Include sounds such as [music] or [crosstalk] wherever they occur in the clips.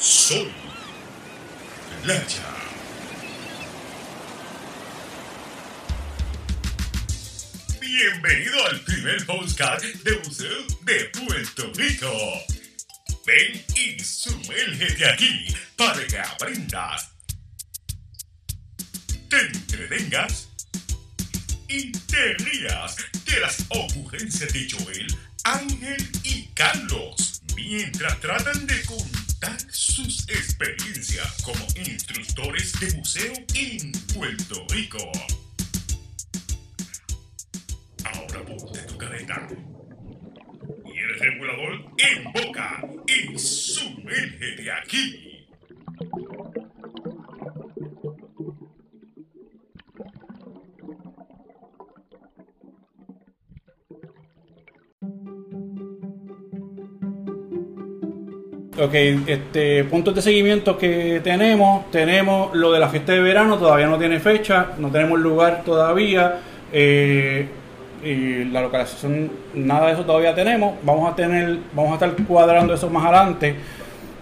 Soy Lacha. Bienvenido al primer podcast de Museo de Puerto Rico. Ven y sumérgete aquí para que aprendas, te entretengas y te rías de las ocurrencias de Joel, Ángel y Carlos mientras tratan de contar sus experiencias como instructores de museo en Puerto Rico. Ahora ponte tu careta y el regulador en boca y sumérgete aquí. Ok, este, puntos de seguimiento que tenemos, tenemos lo de la fiesta de verano, todavía no tiene fecha, no tenemos lugar todavía, eh, y la localización, nada de eso todavía tenemos, vamos a tener, vamos a estar cuadrando eso más adelante.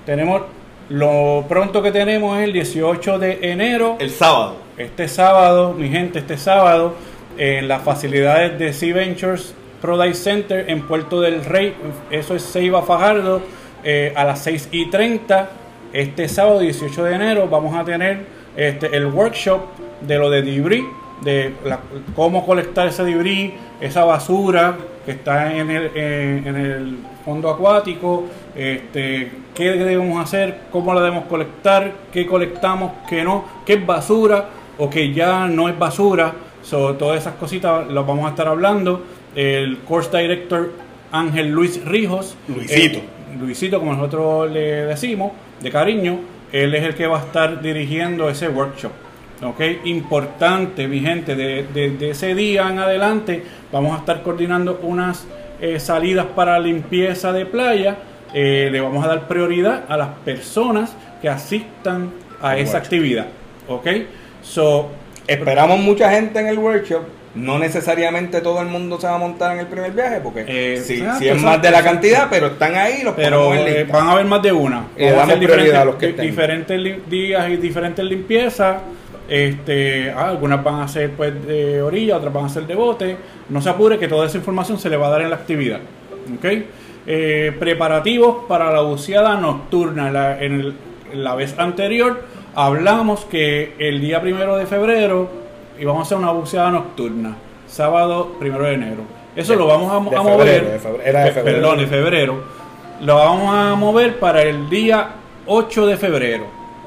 Tenemos, lo pronto que tenemos es el 18 de enero, El sábado. este sábado, mi gente, este sábado, en las facilidades de Sea Ventures Product Center en Puerto del Rey, eso es Ceiba Fajardo, eh, a las 6 y 30. Este sábado 18 de enero vamos a tener este, el workshop de lo de debris, de la- cómo colectar ese debris, esa basura que está en el, en, el fondo acuático, este, qué debemos hacer, cómo la debemos colectar, qué colectamos, qué no, qué es basura o que ya no es basura. So, todas esas cositas las vamos a estar hablando. El course director Ángel Luis Rijos. Luisito. eh, Luisito, como nosotros le decimos, de cariño, él es el que va a estar dirigiendo ese workshop. ¿ok? Importante, mi gente, de, de- de ese día en adelante vamos a estar coordinando unas eh, salidas para limpieza de playa. Eh, le vamos a dar prioridad a las personas que asistan a esa workshop. actividad. ¿Ok? So, Esperamos mucha gente en el workshop. No necesariamente todo el mundo se va a montar en el primer viaje, porque Eh, sí, exacto, sí es más de la cantidad, pero están ahí los Pero eh, van a haber más de una. Damos a los que estén. diferentes días y diferentes limpiezas. Este, ah, algunas van a ser pues de orilla, otras van a ser de bote. No se apure que toda esa información se le va a dar en la actividad. Eh, preparativos para la buceada nocturna. La- en, el- en la vez anterior hablamos que el día primero de febrero íbamos a hacer una buceada nocturna. Sábado primero de enero. Eso De- lo vamos a, mo- de a febrero, mover. de febrero, era de febrero. Perdón, de febrero. Lo vamos a mover para el día 8 de febrero,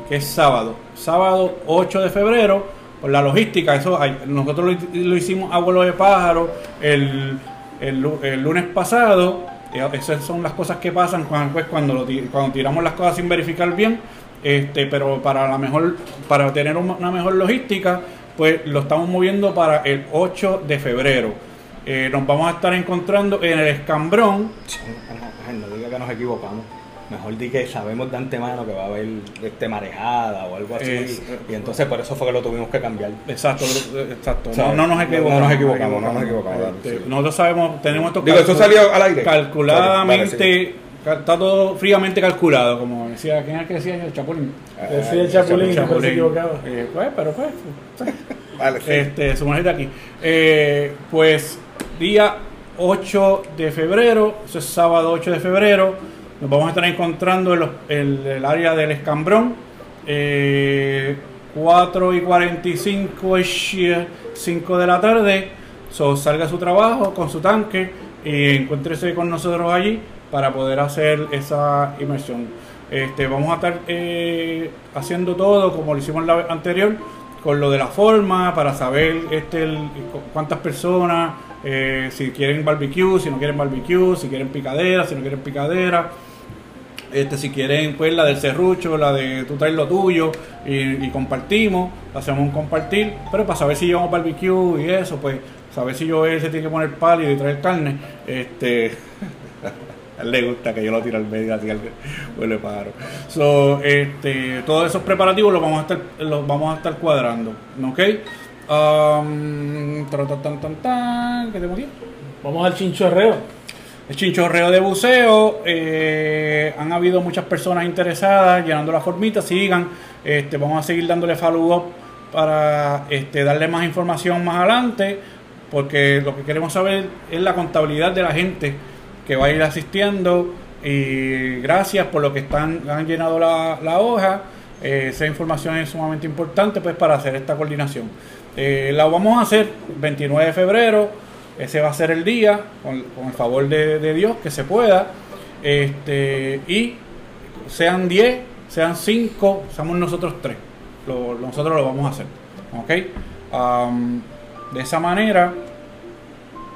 que es sábado. Sábado 8 de febrero, por la logística, eso hay- nosotros lo, lo hicimos a vuelo de pájaro el, el lu- el lunes pasado. Eh, Esas son las cosas que pasan cuando, pues, cuando, lo cuando tiramos las cosas sin verificar bien. Este, pero para la mejor, para tener un- una mejor logística, pues lo estamos moviendo para el 8 de febrero. Eh, nos vamos a estar encontrando en el escambrón no diga que nos equivocamos. Mejor di que sabemos de antemano que va a haber este marejada o algo así. Es- y entonces por eso fue que lo tuvimos que cambiar. Exacto, eh, exacto. O sea, no, no nos no- equivocamos. no nos equivocamos, no nos equivocamos, Este, sí. Nosotros sabemos, tenemos estos Digo, eso salió al aire. Calculadamente, está todo fríamente calculado, como decía, ¿quién es que decía? El Chapulín. Ah, Decía el Chapulín, Chapulín. pero se equivocaba. Eh, pues, pero pues, [laughs] Vale, sí. este, su mujer aquí. Eh, pues, día 8 de febrero, eso es sábado 8 de febrero, nos vamos a estar encontrando en los- el, el área del escambrón. Eh, 4 y 45 es 5 de la tarde. So, salga a su trabajo con su tanque y encuéntrese con nosotros allí para poder hacer esa inmersión. Este, vamos a estar eh, haciendo todo como lo hicimos la vez anterior, con lo de la forma, para saber este, cuántas personas, eh, si quieren barbecue, si no quieren barbecue, si quieren picadera, si no quieren picadera. Este, si quieren, pues la del serrucho, la de tú traes lo tuyo y, y compartimos, hacemos un compartir, pero para saber si llevamos barbecue y eso, pues saber si yo él se tiene que poner pálido y traer carne, este a él le gusta que yo lo tire al medio así al huele pájaro. So, este, todos esos preparativos los vamos a estar, los vamos a estar cuadrando, ¿ok? Um, tan, tan, tan, tan, tan, ¿qué tenemos aquí? Vamos al chinchorreo. el chinchorreo de buceo. eh, han habido muchas personas interesadas llenando la formita. Sigan, este, vamos a seguir dándole follow-up para este, darle más información más adelante, porque lo que queremos saber es la contabilidad de la gente que va a ir asistiendo. Y gracias por lo que están, han llenado la, la hoja. Eh, esa información es sumamente importante pues para hacer esta coordinación. Eh, la vamos a hacer el 29 de febrero. Ese va a ser el día, con, con el favor de, de Dios, que se pueda. Este, y sean 10, sean 5, seamos nosotros 3. Lo- nosotros lo vamos a hacer. ¿Ok? Am, de esa manera,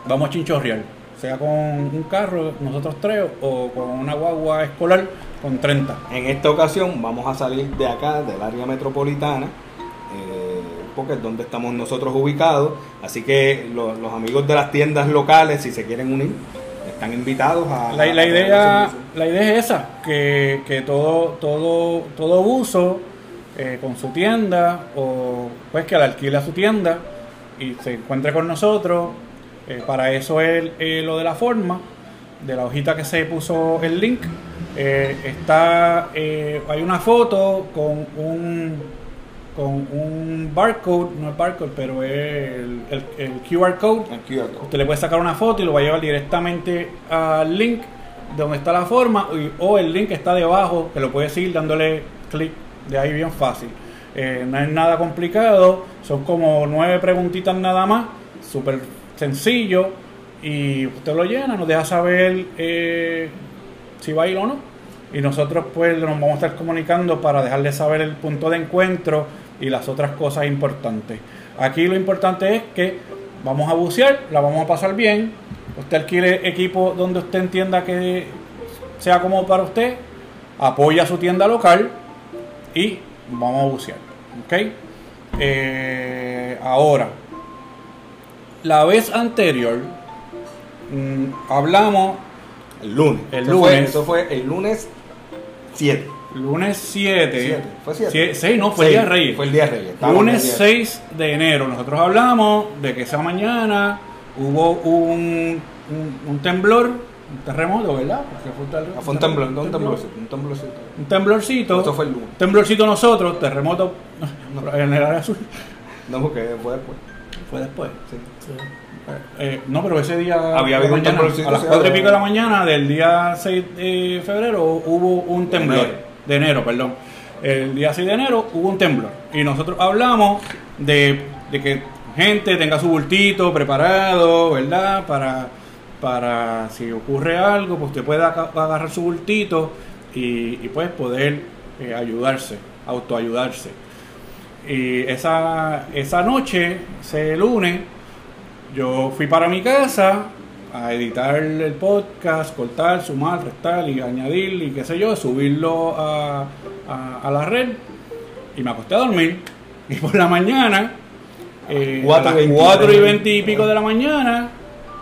vamos a chinchorrear. Sea con un carro, nosotros tres, o con una guagua escolar con 30. En esta ocasión vamos a salir de acá, del área metropolitana, eh, porque es donde estamos nosotros ubicados. Así que lo- los amigos de las tiendas locales, si se quieren unir, están invitados a... La, idea, la idea es esa, que, que todo, todo, todo uso eh, con su tienda o pues que la alquila su tienda y se encuentre con nosotros. Eh, para eso es eh, lo de la forma, de la hojita que se puso el link. Eh, está, eh, hay una foto con un con un barcode, no es barcode, pero es el, el- el QR code el QR code. Usted le puede sacar una foto y lo va a llevar directamente al link de donde está la forma y- o el link está debajo que lo puede seguir dándole clic de ahí bien fácil. No es nada complicado, son como nueve preguntitas nada más, súper sencillo y usted lo llena, nos deja saber eh, si va a ir o no. Y nosotros pues nos vamos a estar comunicando para dejarle saber el punto de encuentro y las otras cosas importantes. Aquí lo importante es que vamos a bucear, la vamos a pasar bien. Usted adquiere equipo donde usted entienda que sea cómodo para usted, apoya su tienda local y vamos a bucear. Eh, ahora, la vez anterior mm, hablamos El lunes. El Eso fue- lunes. eso fue el lunes 7. lunes 7. Siete. ¿Fue siete? 6, no, fue el día de Reyes. Fue el día de Reyes. Estábamos Lunes en el día- 6 de enero. Nosotros hablamos de que esa mañana hubo un, un, un temblor, un terremoto, ¿verdad? Porque fue un, Ah, Fue un temblor, no un temblorcito. Un temblorcito. Un temblorcito. Esto fue el lunes. Temblorcito nosotros, terremoto [laughs] en el área sur. No, porque fue después. Fue después. Sí. Eh, no, pero ese día. Había habido un mañana, temblorcito, A las sí, 4 y pico de la mañana del día 6 de febrero hubo un temblor. De enero, perdón. El día 6 de enero hubo un temblor. Y nosotros hablamos de, de que gente tenga su bultito preparado, ¿verdad? Para, para si ocurre algo, pues usted pueda agarrar su bultito y, y pues poder eh, ayudarse, autoayudarse. Y esa, esa noche, ese lunes, yo fui para mi casa a editar el podcast, cortar, sumar, restar y añadir y qué sé yo, subirlo a, a- a la red y me acosté a dormir. [laughs] Y por la mañana, eh, a y las veinte. 4 y 20 y pico de la mañana,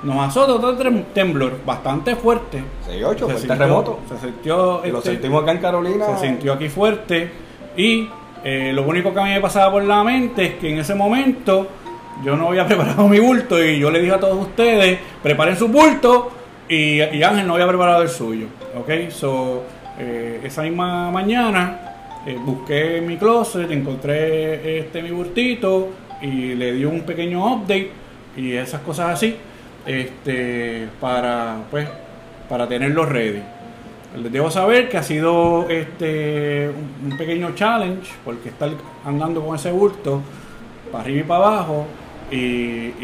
nos azotó otro tem- temblor bastante fuerte. 6-8, fue el terremoto. Se sintió, lo este, sentimos acá en Carolina. se sintió aquí fuerte y eh, lo único que a mí me pasaba por la mente es que en ese momento yo no había [laughs] preparado mi bulto y yo le dije a todos ustedes, preparen su bulto y, Ángel no había preparado el suyo. ¿ok? So, eh, esa misma mañana eh, busqué mi closet, encontré este mi bultito y le di un pequeño update y esas cosas así este, para, pues, para tenerlo ready. Les debo saber que ha sido este un pequeño challenge porque estar andando con ese bulto para arriba y para abajo. Y,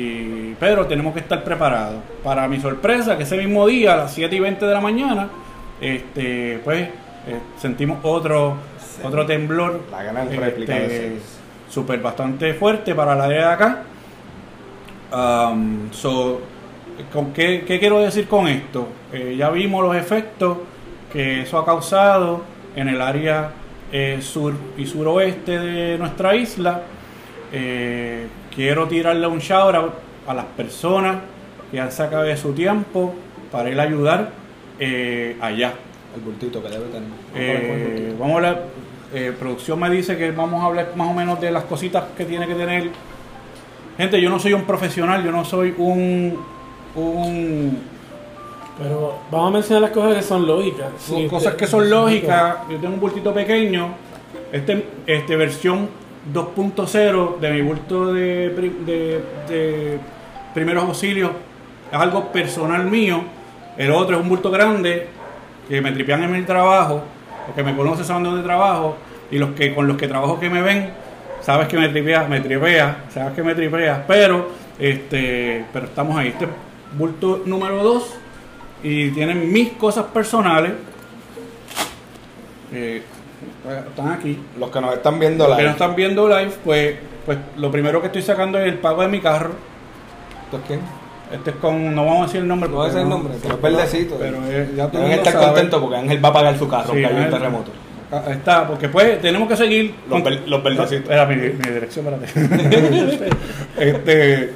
y- pero tenemos que estar preparados. Para mi sorpresa, que ese mismo día, a las 7 y 20 de la mañana, este pues eh, sentimos otro, Sí. otro temblor. La de este. Súper bastante fuerte para la área de acá. Um, so, ¿con qué, qué quiero decir con esto? Eh, ya vimos los efectos que eso ha causado en el área eh, sur y suroeste de nuestra isla. Eh, quiero tirarle un shout out a las personas que han sacado de su tiempo para ir a ayudar eh, allá. El bultito que debe tener. Eh, vamos a hablar, eh, producción me dice que vamos a hablar más o menos de las cositas que tiene que tener. Gente, yo no soy un profesional, yo no soy un, un Pero vamos a mencionar las cosas que son lógicas. Son Sí, cosas que son lógicas. Yo tengo un bultito pequeño. Este, este versión 2.0 de mi bulto de, pri- de, de primeros auxilios es algo personal mío. El otro es un bulto grande que me tripean en mi trabajo. Los que me conocen saben dónde trabajo. Y los que con los que trabajo que me ven, sabes que me tripeas, me tripeas, sabes que me tripeas. Pero, este, pero estamos ahí. Este bulto número 2 y tienen mis cosas personales. eh, están aquí. Los que nos están viendo Los la que no están viendo live, pues, pues lo primero que estoy sacando es el pago de mi carro. ¿Esto es quién? Este es con, no vamos a decir el nombre. No porque es el nombre, pero es verdecito. Pero eh, ya todo estar sabe. contentos porque Ángel va a pagar su carro, Sí, que hay un terremoto. Ah, Está, porque pues tenemos que seguir. Los los verdecitos. Era mi, mi dirección, espérate. [laughs] este,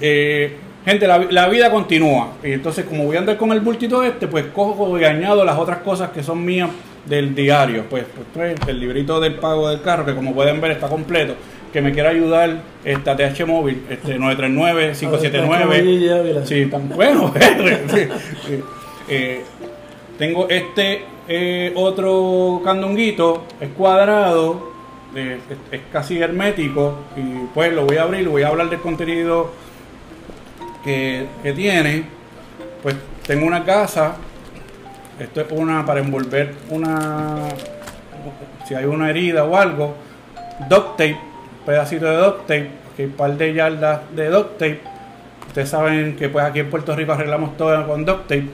eh, gente, la, la vida continúa. Y entonces, como voy a andar con el bultito este, pues cojo y añado las otras cosas que son mías del diario. Pues, pues, pues, el librito del pago del carro, que como pueden ver está completo. Que me quiera ayudar esta TH móvil, este 939-579. Sí, tan bueno. [laughs] Sí, sí. Eh, tengo este eh, otro candonguito, es cuadrado, eh, es, es casi hermético y pues lo voy a abrir, voy a hablar del contenido que, que tiene. Pues tengo una casa, esto es una para envolver una, si hay una herida o algo, duct tape, pedacito de duct tape, que hay un par de yardas de duct tape. Ustedes saben que pues aquí en Puerto Rico arreglamos todo con duct tape.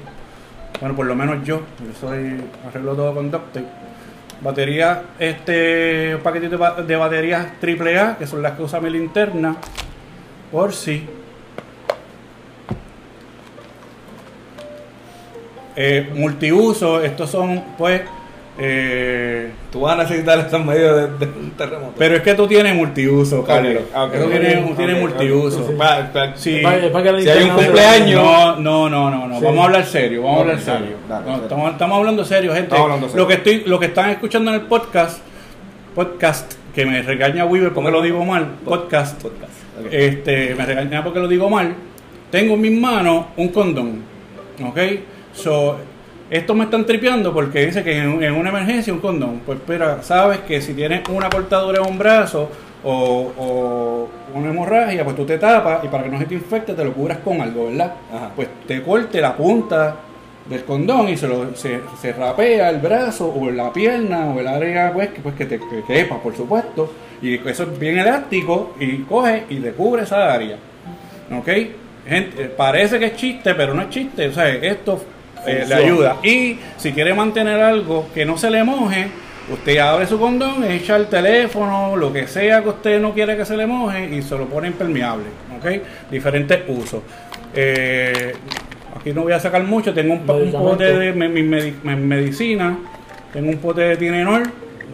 Bueno, por lo menos yo, yo soy, arreglo todo con duct tape. Batería, este un paquetito de, ba- de baterías AAA, que son las que usa mi linterna, por si. Eh, multiuso, estos son pues eh, Tú vas a necesitar esos medios de, de un terremoto. pero es que tú tienes multiuso, Carlos. Ok, ok, Tú tienes, ok, tienes multiuso. Sí. La Si hay un cumpleaños. No, no, no, no, no. Sí. Vamos a hablar serio, vamos a hablar serio. dale, No, serio. estamos, estamos hablando serio, gente. Estamos hablando serio. Lo que estoy, lo que están escuchando en el podcast, podcast, que me regaña Weaver porque lo digo mal, podcast, Podcast. este, me regaña porque lo digo mal. Tengo en mis manos un condón, ¿ok? So, estos me están tripeando porque dice que en, en una emergencia un condón. Pues espera, sabes que si tienes una cortadura en un brazo o, o una hemorragia, pues tú te tapas y para que no se te infecte te lo cubras con algo, ¿verdad? Ajá. Pues te corte la punta del condón y se, lo, se, se rapea el brazo o la pierna o el área pues que, pues, que te que quepa, por supuesto. Y eso es bien elástico y coge y te cubre esa área. ¿Ok? Gente, eh, parece que es chiste, pero no es chiste. O sea, esto eh, le ayuda. Y si quiere mantener algo que no se le moje, usted abre su condón, echa el teléfono, lo que sea que usted no quiere que se le moje y se lo pone impermeable. ¿Ok? Diferentes usos. Eh, aquí no voy a sacar mucho. Tengo un, pote de mi medi- me- medicina. Tengo un pote de Tinenol,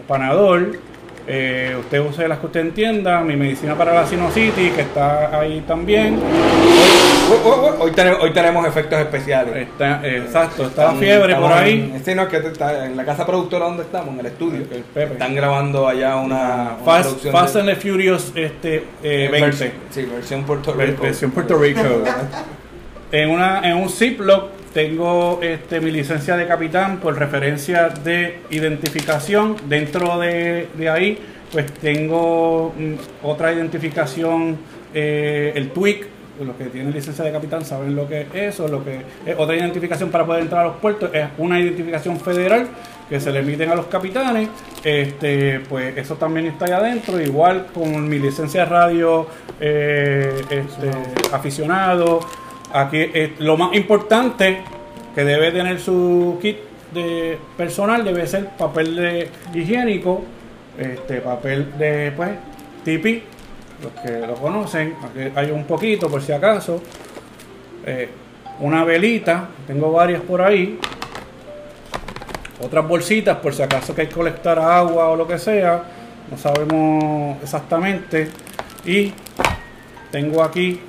Panadol. Eh, usted use las que usted entienda. Mi medicina para la sinusitis, que está ahí también. Hoy, hoy- tenemos, hoy tenemos efectos especiales. Está, eh, exacto, está la Están- fiebre por ahí. En, sí, no, que está en la casa productora donde estamos, en el estudio. El Pepe. Están grabando allá una, una Fast, producción Fast de- and the Furious este, eh, eh, 20. versión- Sí, versión Puerto Rico. versión Puerto Rico. [laughs] en, una, en un Ziploc tengo este, mi licencia de capitán por referencia de identificación. Dentro de, de ahí, pues tengo mm, otra identificación, eh, el TWIC. Los que tienen licencia de capitán saben lo que es eso. Lo que es otra identificación para poder entrar a los puertos es una identificación federal que se le emiten a los capitanes. Este, pues eso también está ahí adentro. Igual con mi licencia de radio eh, este, aficionado. Aquí eh, lo más importante que debe tener su kit de personal debe ser papel de higiénico, este papel de pues tipi, los que lo conocen, aquí hay un poquito por si acaso, eh, una velita, tengo varias por ahí, otras bolsitas por si acaso que hay que colectar agua o lo que sea, no sabemos exactamente, y tengo aquí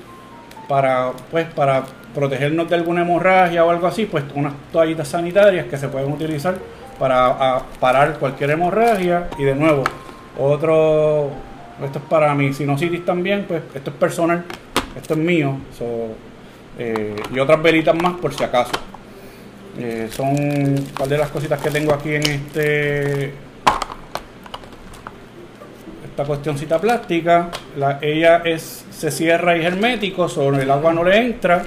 para pues para protegernos de alguna hemorragia o algo así, pues unas toallitas sanitarias que se pueden utilizar para parar cualquier hemorragia y de nuevo otro esto es para mi sinusitis también, pues esto es personal, esto es mío, eh, y otras velitas más por si acaso. Eh, son un par de las cositas que tengo aquí en este esta cuestioncita plástica. La, ella es se cierra y es hermético, sobre el agua no le entra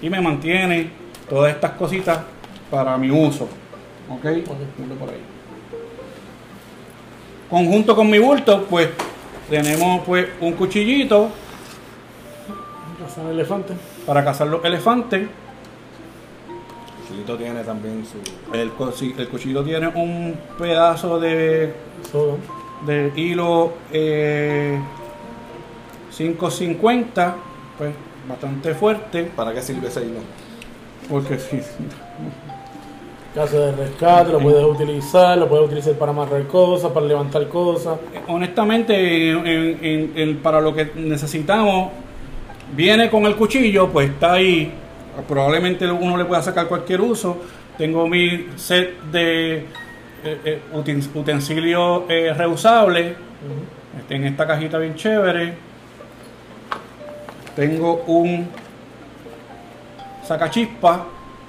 y me mantiene todas estas cositas para mi uso. ¿Ok? Ponlo por ahí. Conjunto con mi bulto, pues tenemos pues un cuchillito Cazar elefante. para cazar los elefantes. El cuchillito tiene también su. El, el cuchillo tiene un pedazo de hilo eh, 550, pues bastante fuerte, ¿Para qué sirve ese hilo? porque sí, Caso de rescate, lo puedes utilizar, lo puedes utilizar para amarrar cosas, para levantar cosas. honestamente, en- en- en- para lo que necesitamos, viene con el cuchillo, pues está ahí. Probablemente uno le pueda sacar cualquier uso. Tengo mi set de eh, eh, uten- utensilios eh, reusables este, en esta cajita bien chévere. Tengo un sacachispa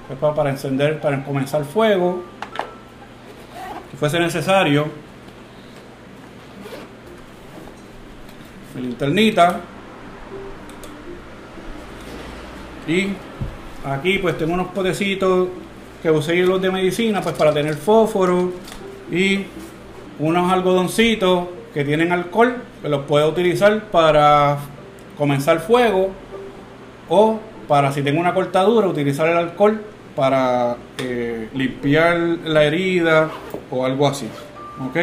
que para encender, para comenzar fuego, si fuese necesario. mi linternita y aquí pues tengo unos potecitos que usé los de medicina pues para tener fósforo y unos algodoncitos que tienen alcohol que los puedo utilizar para comenzar fuego o para si tengo una cortadura utilizar el alcohol para eh, limpiar la herida o algo así ok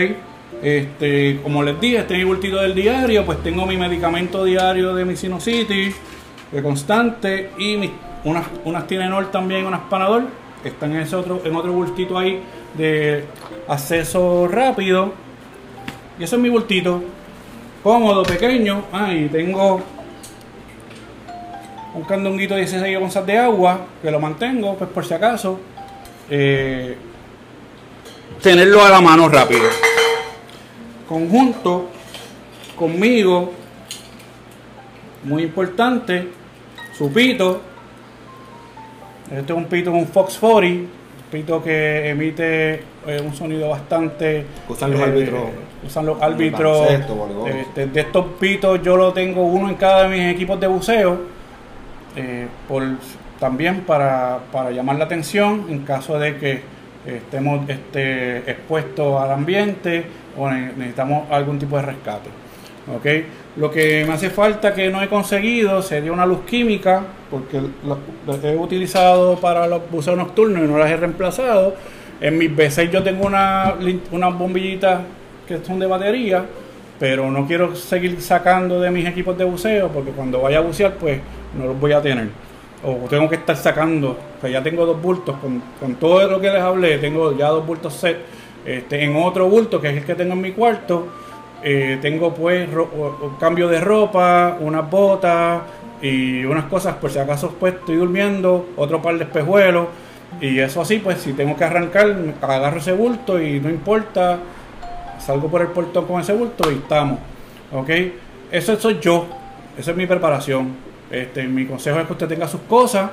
este como les dije este es mi bultito del diario pues tengo mi medicamento diario de mi sinusitis de constante y mis, unas unas Tylenol también unas Panadol están en ese otro en otro bultito ahí de acceso rápido. Y eso es mi bultito. Cómodo pequeño. Ah y tengo un candonguito de 16 onzas de agua que lo mantengo pues por si acaso eh, tenerlo a la mano rápido. Conjunto conmigo muy importante su pito. Este es un pito un Fox 40 un pito que emite eh, un sonido bastante Usan los árbitros. usan los árbitros. Baloncesto, este, de estos pitos yo lo tengo uno en cada de mis equipos de buceo eh, también para, llamar la atención en caso de que estemos este, expuestos al ambiente o ne- necesitamos algún tipo de rescate. ¿ok? Lo que me hace falta que no he conseguido sería una luz química, porque la, he utilizado para los buceos nocturnos y no las he reemplazado. En mis B6 yo tengo una, unas bombillitas que son de batería, pero no quiero seguir sacando de mis equipos de buceo porque cuando vaya a bucear pues no los voy a tener. O tengo que estar sacando, o sea, ya tengo dos bultos, con, con todo lo que les hablé, tengo ya dos bultos set. Este, en otro bulto, que es el que tengo en mi cuarto, eh, tengo pues ro- cambio de ropa, unas botas y unas cosas por si acaso pues estoy durmiendo, otro par de espejuelos y eso así pues si tengo que arrancar agarro ese bulto y no importa salgo por el portón con ese bulto y estamos. ¿Ok? Eso soy yo. Esa es mi preparación. Este, mi consejo es que usted tenga sus cosas.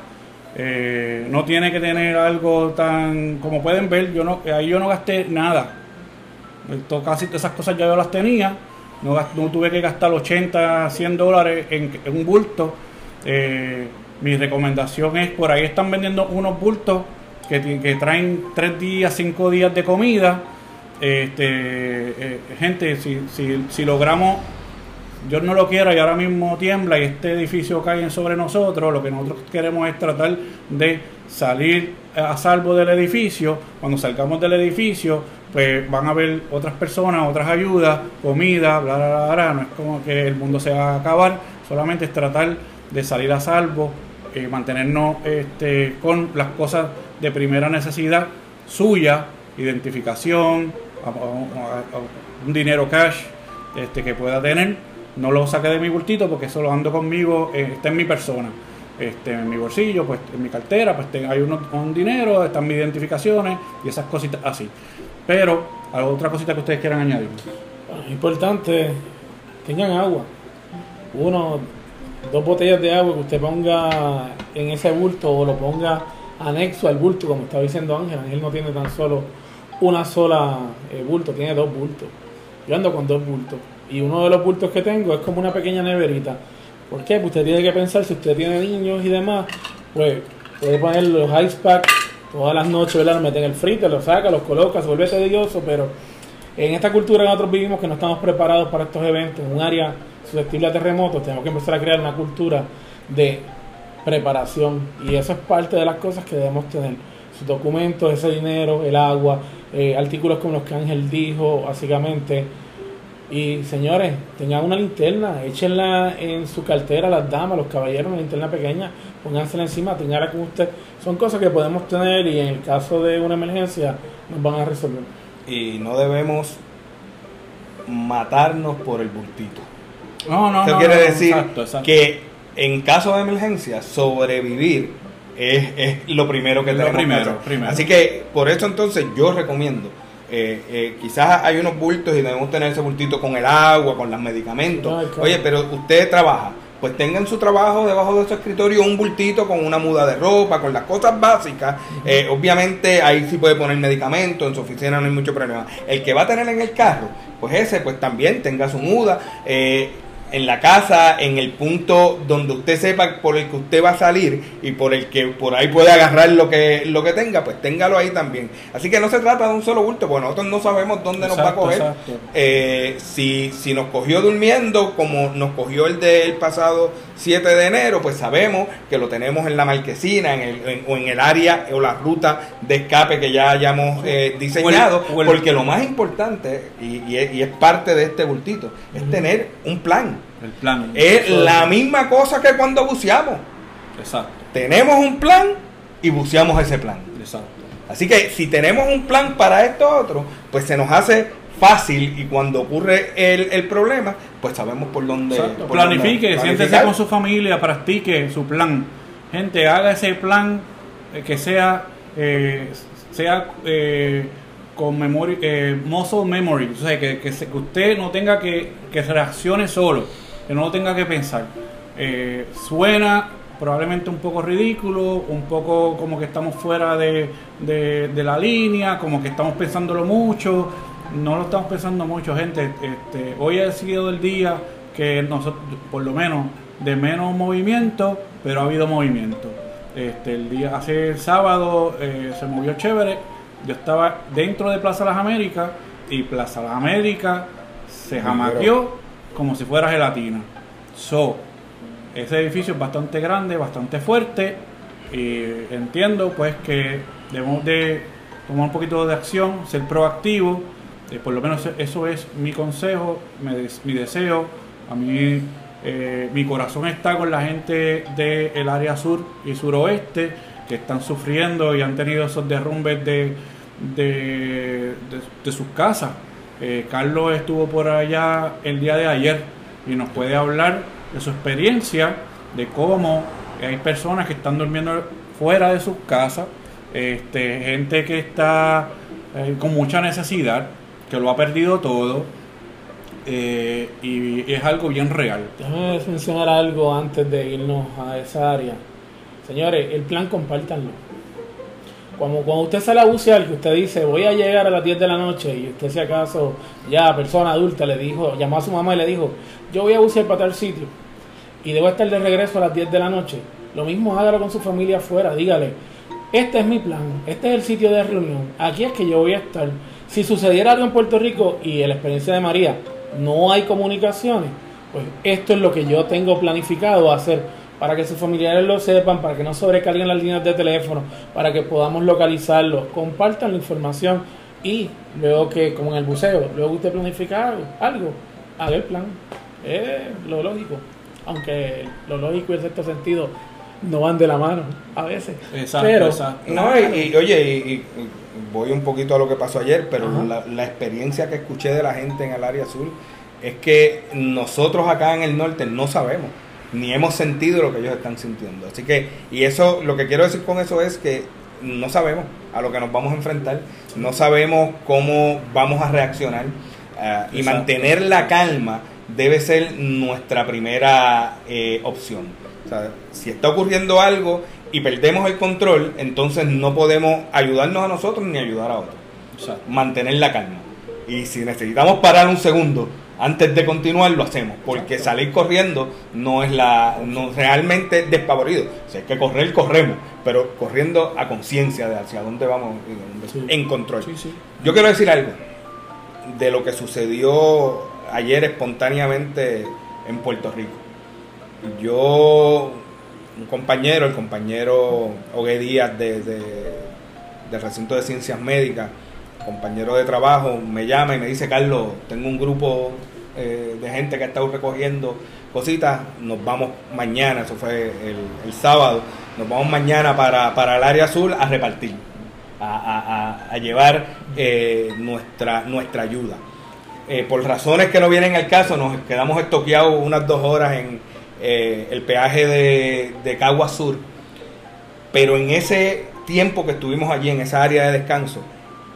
eh, no tiene que tener algo tan. Como pueden ver, yo no, ahí yo no gasté nada. Casi todas esas cosas ya yo las tenía. No, tuve que gastar 80, 100 dólares en, un bulto. Eh, mi recomendación es: por ahí están vendiendo unos bultos que, que traen 3 días, 5 días de comida. Este, eh, gente, si, si, si logramos, yo no lo quiero y ahora mismo tiembla y este edificio cae sobre nosotros, lo que nosotros queremos es tratar de salir a salvo del edificio. Cuando salgamos del edificio, pues van a haber otras personas, otras ayudas, comida, bla. No es como que el mundo se va a acabar, solamente es tratar de salir a salvo, eh, mantenernos este, con las cosas de primera necesidad suya, identificación, un dinero cash este, que pueda tener. No lo saque de mi bultito porque eso lo ando conmigo, eh, está en mi persona. Este, en mi bolsillo, pues en mi cartera, pues hay uno- un dinero, están mis identificaciones y esas cositas así. Pero, ¿alguna cosita que ustedes quieran añadir? Importante, tengan agua. Uno, dos botellas de agua que usted ponga en ese bulto o lo ponga anexo al bulto, como estaba diciendo Ángel. Ángel no tiene tan solo una sola eh, bulto, tiene dos bultos. Yo ando con dos bultos. Y uno de los bultos que tengo es como una pequeña neverita. ¿Por qué? Pues usted tiene que pensar, si usted tiene niños y demás, pues puede poner los ice packs todas las noches, ¿verdad? Los el freezer, los saca, los coloca, se vuelve tedioso, pero en esta cultura que nosotros vivimos que no estamos preparados para estos eventos, en un área susceptible a terremotos, tenemos que empezar a crear una cultura de preparación y eso es parte de las cosas que debemos tener. Sus documentos, ese dinero, el agua, eh, artículos como los que Ángel dijo, básicamente. Y señores, tengan una linterna, échenla en su cartera, las damas, los caballeros, una linterna pequeña, póngansela encima, tenganla con usted. Son cosas que podemos tener y en el caso de una emergencia nos van a resolver. Y no debemos matarnos por el bultito. No, no, Eso no, quiere no, decir exacto, exacto. que en caso de emergencia, sobrevivir es, es lo primero que Lo tenemos primero, que hacer. primero. Así que por eso entonces yo recomiendo, eh, eh, quizás hay unos bultos y debemos tener ese bultito con el agua, con los medicamentos. Ay, claro. Oye, pero usted trabaja, pues tenga en su trabajo debajo de su escritorio un bultito con una muda de ropa, con las cosas básicas. Eh, obviamente ahí sí puede poner medicamentos, en su oficina no hay mucho problema. El que va a tener en el carro, pues ese pues también tenga su muda. eh, en la casa, en el punto donde usted sepa por el que usted va a salir y por el que por ahí puede agarrar lo que lo que tenga, pues téngalo ahí también. Así que no se trata de un solo bulto, porque nosotros no sabemos dónde nos va a coger. Eh, si, si nos cogió durmiendo, como nos cogió el del pasado 7 de enero, pues sabemos que lo tenemos en la marquesina en el, en- o en el área o la ruta de escape que ya hayamos eh, diseñado. o el- porque lo más importante, y, y es, y es parte de este bultito, es tener un plan. El plan. Es Eso la misma cosa que cuando buceamos. Exacto, Tenemos un plan y buceamos ese plan. exacto. Así que si tenemos un plan para esto otro, pues se nos hace fácil y cuando ocurre el, el problema, pues sabemos por dónde. Por Planifique, dónde siéntese con su familia, practique su plan. Gente, haga ese plan eh, que sea eh, sea eh, con memoria, eh, muscle memory, o sea, que, se- que usted no tenga que, reaccione solo, que no lo tenga que pensar. Eh, suena probablemente un poco ridículo, un poco como que estamos fuera de la línea, como que estamos pensándolo mucho, no lo estamos pensando mucho, gente. Este, hoy ha sido el día que nosotros, por lo menos, de menos movimiento, pero ha habido movimiento. Este, el día, hace el sábado eh, se movió chévere. Yo estaba dentro de Plaza Las Américas y Plaza Las Américas se jamaqueó como si fuera gelatina. So, ese edificio es bastante grande, bastante fuerte. Y entiendo pues que debemos de tomar un poquito de acción, ser proactivos. Eh, por lo menos eso es mi consejo, mi, des- mi deseo. A mí eh, mi corazón está con la gente del área sur y suroeste que están sufriendo y han tenido esos derrumbes de, de, de- sus casas. Eh, Carlos estuvo por allá el día de ayer y nos puede hablar de su experiencia, de cómo hay personas que están durmiendo fuera de sus casas, este, gente que está eh, con mucha necesidad, que lo ha perdido todo, eh, y es algo bien real. Déjame mencionar algo antes de irnos a esa área. Señores, el plan compártanlo. Cuando, usted sale a bucear, que usted dice voy a llegar a las 10 de la noche y usted si acaso ya persona adulta le dijo, llamó a su mamá y le dijo, yo voy a bucear para tal sitio y debo estar de regreso a las 10 de la noche. Lo mismo hágalo con su familia afuera, dígale, este es mi plan, este es el sitio de reunión, aquí es que yo voy a estar. Si sucediera algo en Puerto Rico y en la experiencia de María no hay comunicaciones, pues esto es lo que yo tengo planificado hacer para que sus familiares lo sepan, para que no sobrecarguen las líneas de teléfono, para que podamos localizarlo, compartan la información y luego que, como en el buceo, luego usted planifica algo, algo haga el plan. Es lo lógico, aunque lo lógico y el sexto sentido no van de la mano a veces. Exacto, Pero, exacto. No, y, y, oye, y, y- voy un poquito a lo que pasó ayer, pero la, la experiencia que escuché de la gente en el área sur es que nosotros acá en el norte no sabemos, ni hemos sentido lo que ellos están sintiendo. Así que, y eso, lo que quiero decir con eso es que no sabemos a lo que nos vamos a enfrentar, no sabemos cómo vamos a reaccionar ah, y mantener la calma debe ser nuestra primera eh, opción. O sea, si está ocurriendo algo y perdemos el control, entonces no podemos ayudarnos a nosotros ni ayudar a otros. Mantener la calma. Y si necesitamos parar un segundo antes de continuar, lo hacemos. Porque salir corriendo no es la. no realmente despavorido. Si hay que correr, corremos. Pero corriendo a conciencia de hacia dónde vamos y dónde- Sí. en control. Sí, sí. Yo quiero decir algo de lo que sucedió ayer espontáneamente en Puerto Rico. Yo, un compañero, el compañero Ogue Díaz de, de- del recinto de ciencias médicas, compañero de trabajo, me llama y me dice, Carlos, tengo un grupo eh, de gente que ha estado recogiendo cositas, nos vamos mañana, eso fue el, sábado, nos vamos mañana para, para el área azul a repartir, a, a- a- llevar eh, nuestra, nuestra ayuda. Eh, por razones que no vienen al caso, nos quedamos estoqueados unas dos horas en el peaje de, de Cagua Sur, pero en ese tiempo que estuvimos allí, en esa área de descanso,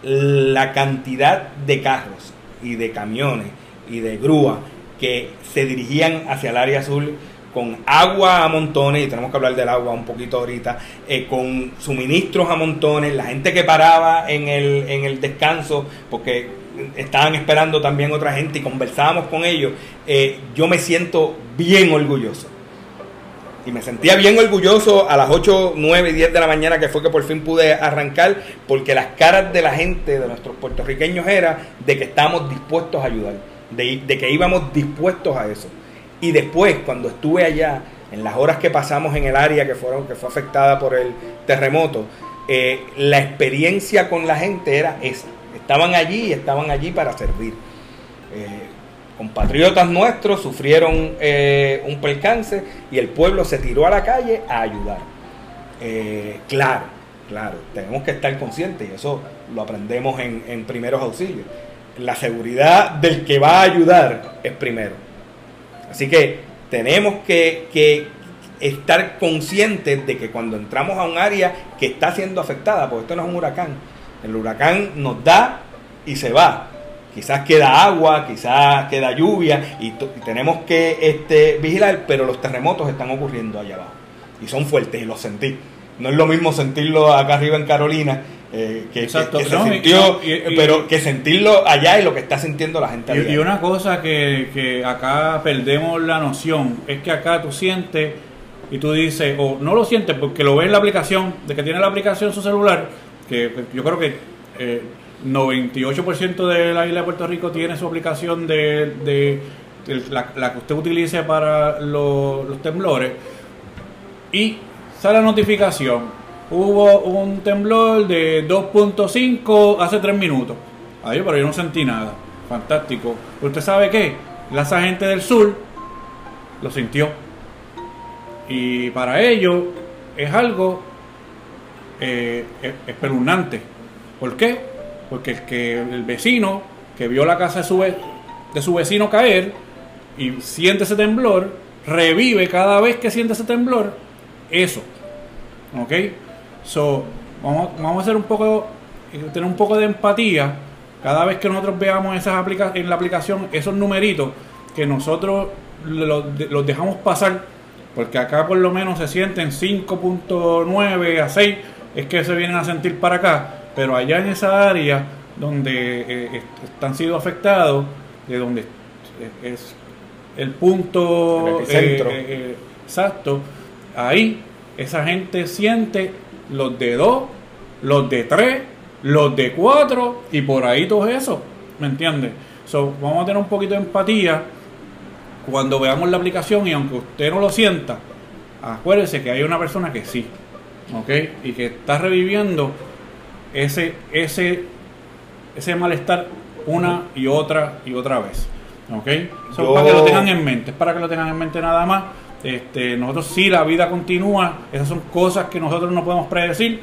la cantidad de carros y de camiones y de grúas que se dirigían hacia el área azul con agua a montones, y tenemos que hablar del agua un poquito ahorita, eh, con suministros a montones, la gente que paraba en el, en el descanso, porque estaban esperando también otra gente y conversábamos con ellos, eh, yo me siento bien orgulloso. Y me sentía bien orgulloso a las 8, 9 y 10 de la mañana que fue que por fin pude arrancar, porque las caras de la gente, de nuestros puertorriqueños, era de que estábamos dispuestos a ayudar, de, que íbamos dispuestos a eso. Y después, cuando estuve allá, en las horas que pasamos en el área que, fueron, que fue afectada por el terremoto, eh, la experiencia con la gente era esa. Estaban allí y estaban allí para servir. Eh, compatriotas nuestros sufrieron eh, un percance y el pueblo se tiró a la calle a ayudar. Claro, claro, tenemos que estar conscientes y eso lo aprendemos en, en primeros auxilios. La seguridad del que va a ayudar es primero. Así que tenemos que, estar conscientes de que cuando entramos a un área que está siendo afectada, porque esto no es un huracán, el huracán nos da y se va. Quizás queda agua, quizás queda lluvia y, y tenemos que este, vigilar, pero los terremotos están ocurriendo allá abajo y son fuertes y los sentí. No es lo mismo sentirlo acá arriba en Carolina eh, que, que- Exacto. que se No, y- sintió, y- y- pero que sentirlo allá y lo que está sintiendo la gente allá. Y, una cosa que, que acá perdemos la noción es que acá tú sientes y tú dices, o no lo sientes porque lo ves en la aplicación, de que tiene la aplicación en su celular, que yo creo que eh, 98% de la isla de Puerto Rico tiene su aplicación de, de- de la, la que usted utilice para lo- los temblores y sale la notificación. Hubo un temblor de 2.5 hace 3 minutos. Ay, pero yo no sentí nada. Fantástico. ¿Usted sabe qué? La gente del sur lo sintió. Y para ellos es algo eh, es- espeluznante. ¿Por qué? Porque el, que el vecino que vio la casa de su, de su vecino caer y siente ese temblor, revive cada vez que siente ese temblor eso. ¿Ok? So, vamos, vamos a hacer un poco, eh, tener un poco de empatía. Cada vez que nosotros veamos esas aplica en la aplicación esos numeritos que nosotros de- los dejamos pasar, porque acá por lo menos se sienten 5.9 a 6, es que se vienen a sentir para acá, pero allá en esa área donde eh, est- están siendo afectados, de donde es- es el punto El eh, eh, eh, exacto, ahí esa gente siente los de 2, los de 3, los de 4 y por ahí todo eso, ¿me entiendes? So, vamos a tener un poquito de empatía cuando veamos la aplicación y aunque usted no lo sienta, acuérdese que hay una persona que sí, ¿ok? Y que está reviviendo ese, ese, ese malestar una y otra y otra vez, ¿ok? So, Yo- Para que lo tengan en mente, es para que lo tengan en mente nada más. Este, nosotros sí, la vida continúa, esas son cosas que nosotros no podemos predecir,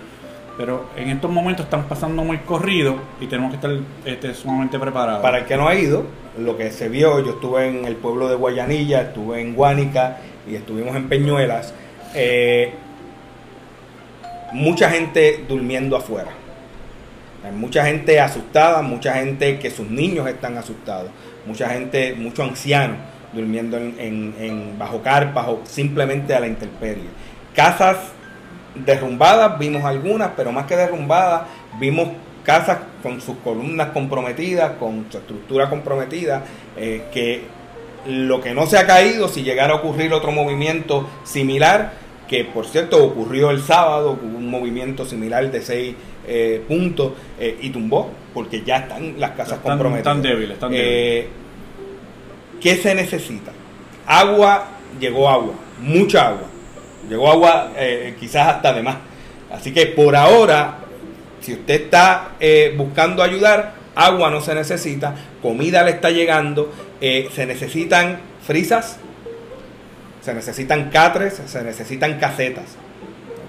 pero en estos momentos están pasando muy corridos y tenemos que estar este, sumamente preparados. Para el que no ha ido, lo que se vio, yo estuve en el pueblo de Guayanilla, estuve en Guánica y estuvimos en Peñuelas. eh, mucha gente durmiendo afuera. Mucha gente asustada, mucha gente que sus niños están asustados, mucha gente, muchos ancianos durmiendo en, en- en- bajo carpas o simplemente a la intemperie. Casas derrumbadas, vimos algunas, pero más que derrumbadas, vimos casas con sus columnas comprometidas, con su estructura comprometida, eh, que lo que no se ha caído, si llegara a ocurrir otro movimiento similar, que por cierto ocurrió el sábado, hubo un movimiento similar de seis eh, puntos eh, y tumbó, porque ya están las casas Están- comprometidas. están débiles, están Eh, ¿Qué se necesita? Agua, llegó agua, mucha agua. Llegó agua eh, quizás hasta de más. Así que por ahora, si usted está eh, buscando ayudar, agua no se necesita, comida le está llegando, eh, se necesitan frisas, se necesitan catres, se necesitan casetas.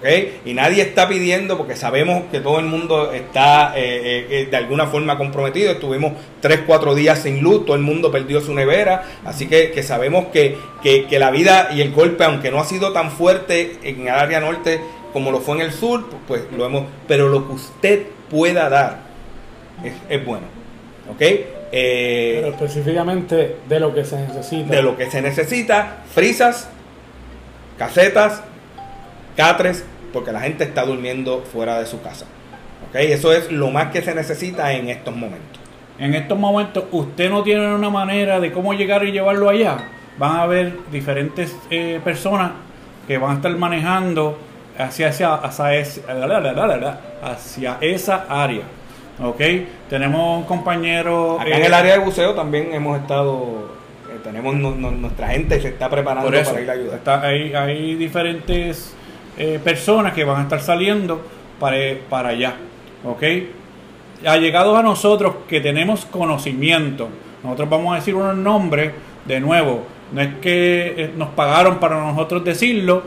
¿Ok? Y nadie está pidiendo, porque sabemos que todo el mundo está eh, eh, eh, de alguna forma comprometido. Estuvimos 3, 4 días sin luz, todo el mundo perdió su nevera. Así que, que sabemos que, que- que la vida y el golpe, aunque no ha sido tan fuerte en el área norte como lo fue en el sur, pues lo hemos. Pero lo que usted pueda dar es, es bueno. ¿Ok? Eh, Pero específicamente de lo que se necesita. de lo que se necesita, frisas, casetas, catres, porque la gente está durmiendo fuera de su casa. ¿Ok? Eso es lo más que se necesita en estos momentos. En estos momentos, usted no tiene una manera de cómo llegar y llevarlo allá. Van a haber diferentes eh, personas que van a estar manejando hacia, hacia, hacia, ese- hacia esa área. ¿Ok? Tenemos un compañero. Acá en eh, el área de buceo también hemos estado, eh, tenemos nu- nu- nuestra gente se está preparando eso, para ir a ayudar. está- hay, hay diferentes eh, personas que van a estar saliendo para, para allá. ¿Ok? Allegados a nosotros que tenemos conocimiento, nosotros vamos a decir unos nombres de nuevo. No es que eh, nos pagaron para nosotros decirlo,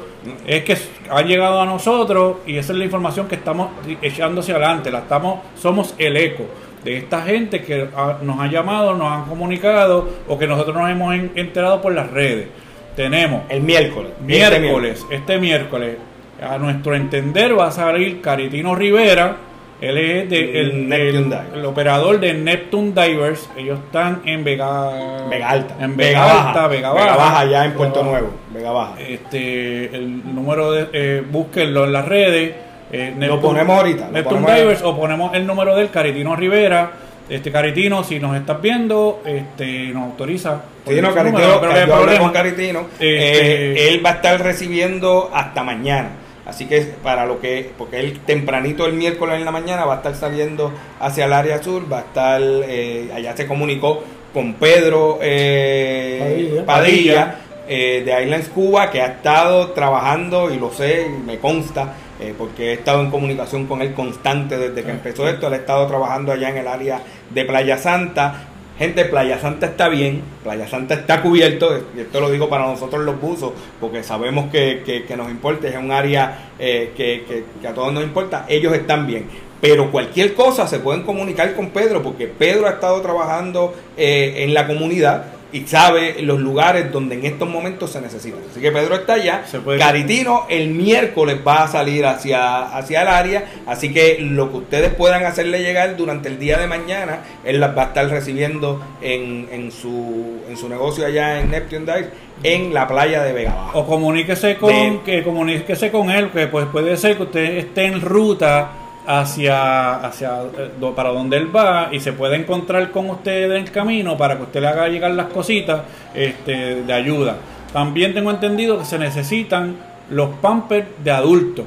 es que ha llegado a nosotros y esa es la información que estamos echando hacia adelante. La estamos, somos el eco de esta gente que nos ha llamado, nos han comunicado o que nosotros nos hemos en- enterado por las redes. Tenemos El miércoles. este miércoles, este miércoles, a nuestro entender va a salir Caritino Rivera, él es de- el, Neptune el- Divers. el operador de Neptune Divers, ellos están en Vega, Vega Alta. en Vega, Alta, Vega Baja, allá en Puerto Vega Baja. Nuevo. Vega Baja. Este, el número de, eh, búsquenlo en las redes. eh, Lo ponemos ahorita, lo Neptune ponemos Divers o ponemos el número del Caritino Rivera. Este Caritino, si nos estás viendo, este, nos autoriza. Sí, no, Caritino, número, que yo hablé con Caritino. Este- eh, él va a estar recibiendo hasta mañana. Así que para lo que, porque él tempranito el miércoles en la mañana va a estar saliendo hacia el área sur, va a estar, eh, allá se comunicó con Pedro eh, Padilla. Padilla, eh, de Islands Cuba, que ha estado trabajando, y lo sé, y me consta, eh, porque he estado en comunicación con él constante desde que empezó esto, él ha estado trabajando allá en el área de Playa Santa. Gente, Playa Santa está bien, Playa Santa está cubierto, y esto lo digo para nosotros los buzos, porque sabemos que, que- nos importa, es un área eh, que, que- que a todos nos importa, ellos están bien. Pero cualquier cosa se pueden comunicar con Pedro, porque Pedro ha estado trabajando eh, en la comunidad y sabe los lugares donde en estos momentos se necesitan. Así que Pedro está allá. Caritino el miércoles va a salir hacia, hacia el área, así que lo que ustedes puedan hacerle llegar durante el día de mañana, él las va a estar recibiendo en, en, su, en su negocio allá en Neptune Dive, en la playa de Vega Baja. O comuníquese con, De- que comuníquese con él, que pues puede ser que usted esté en ruta hacia, hacia eh, para donde él va y se puede encontrar con usted en el camino para que usted le haga llegar las cositas este, de ayuda. También tengo entendido que se necesitan los pampers de adultos.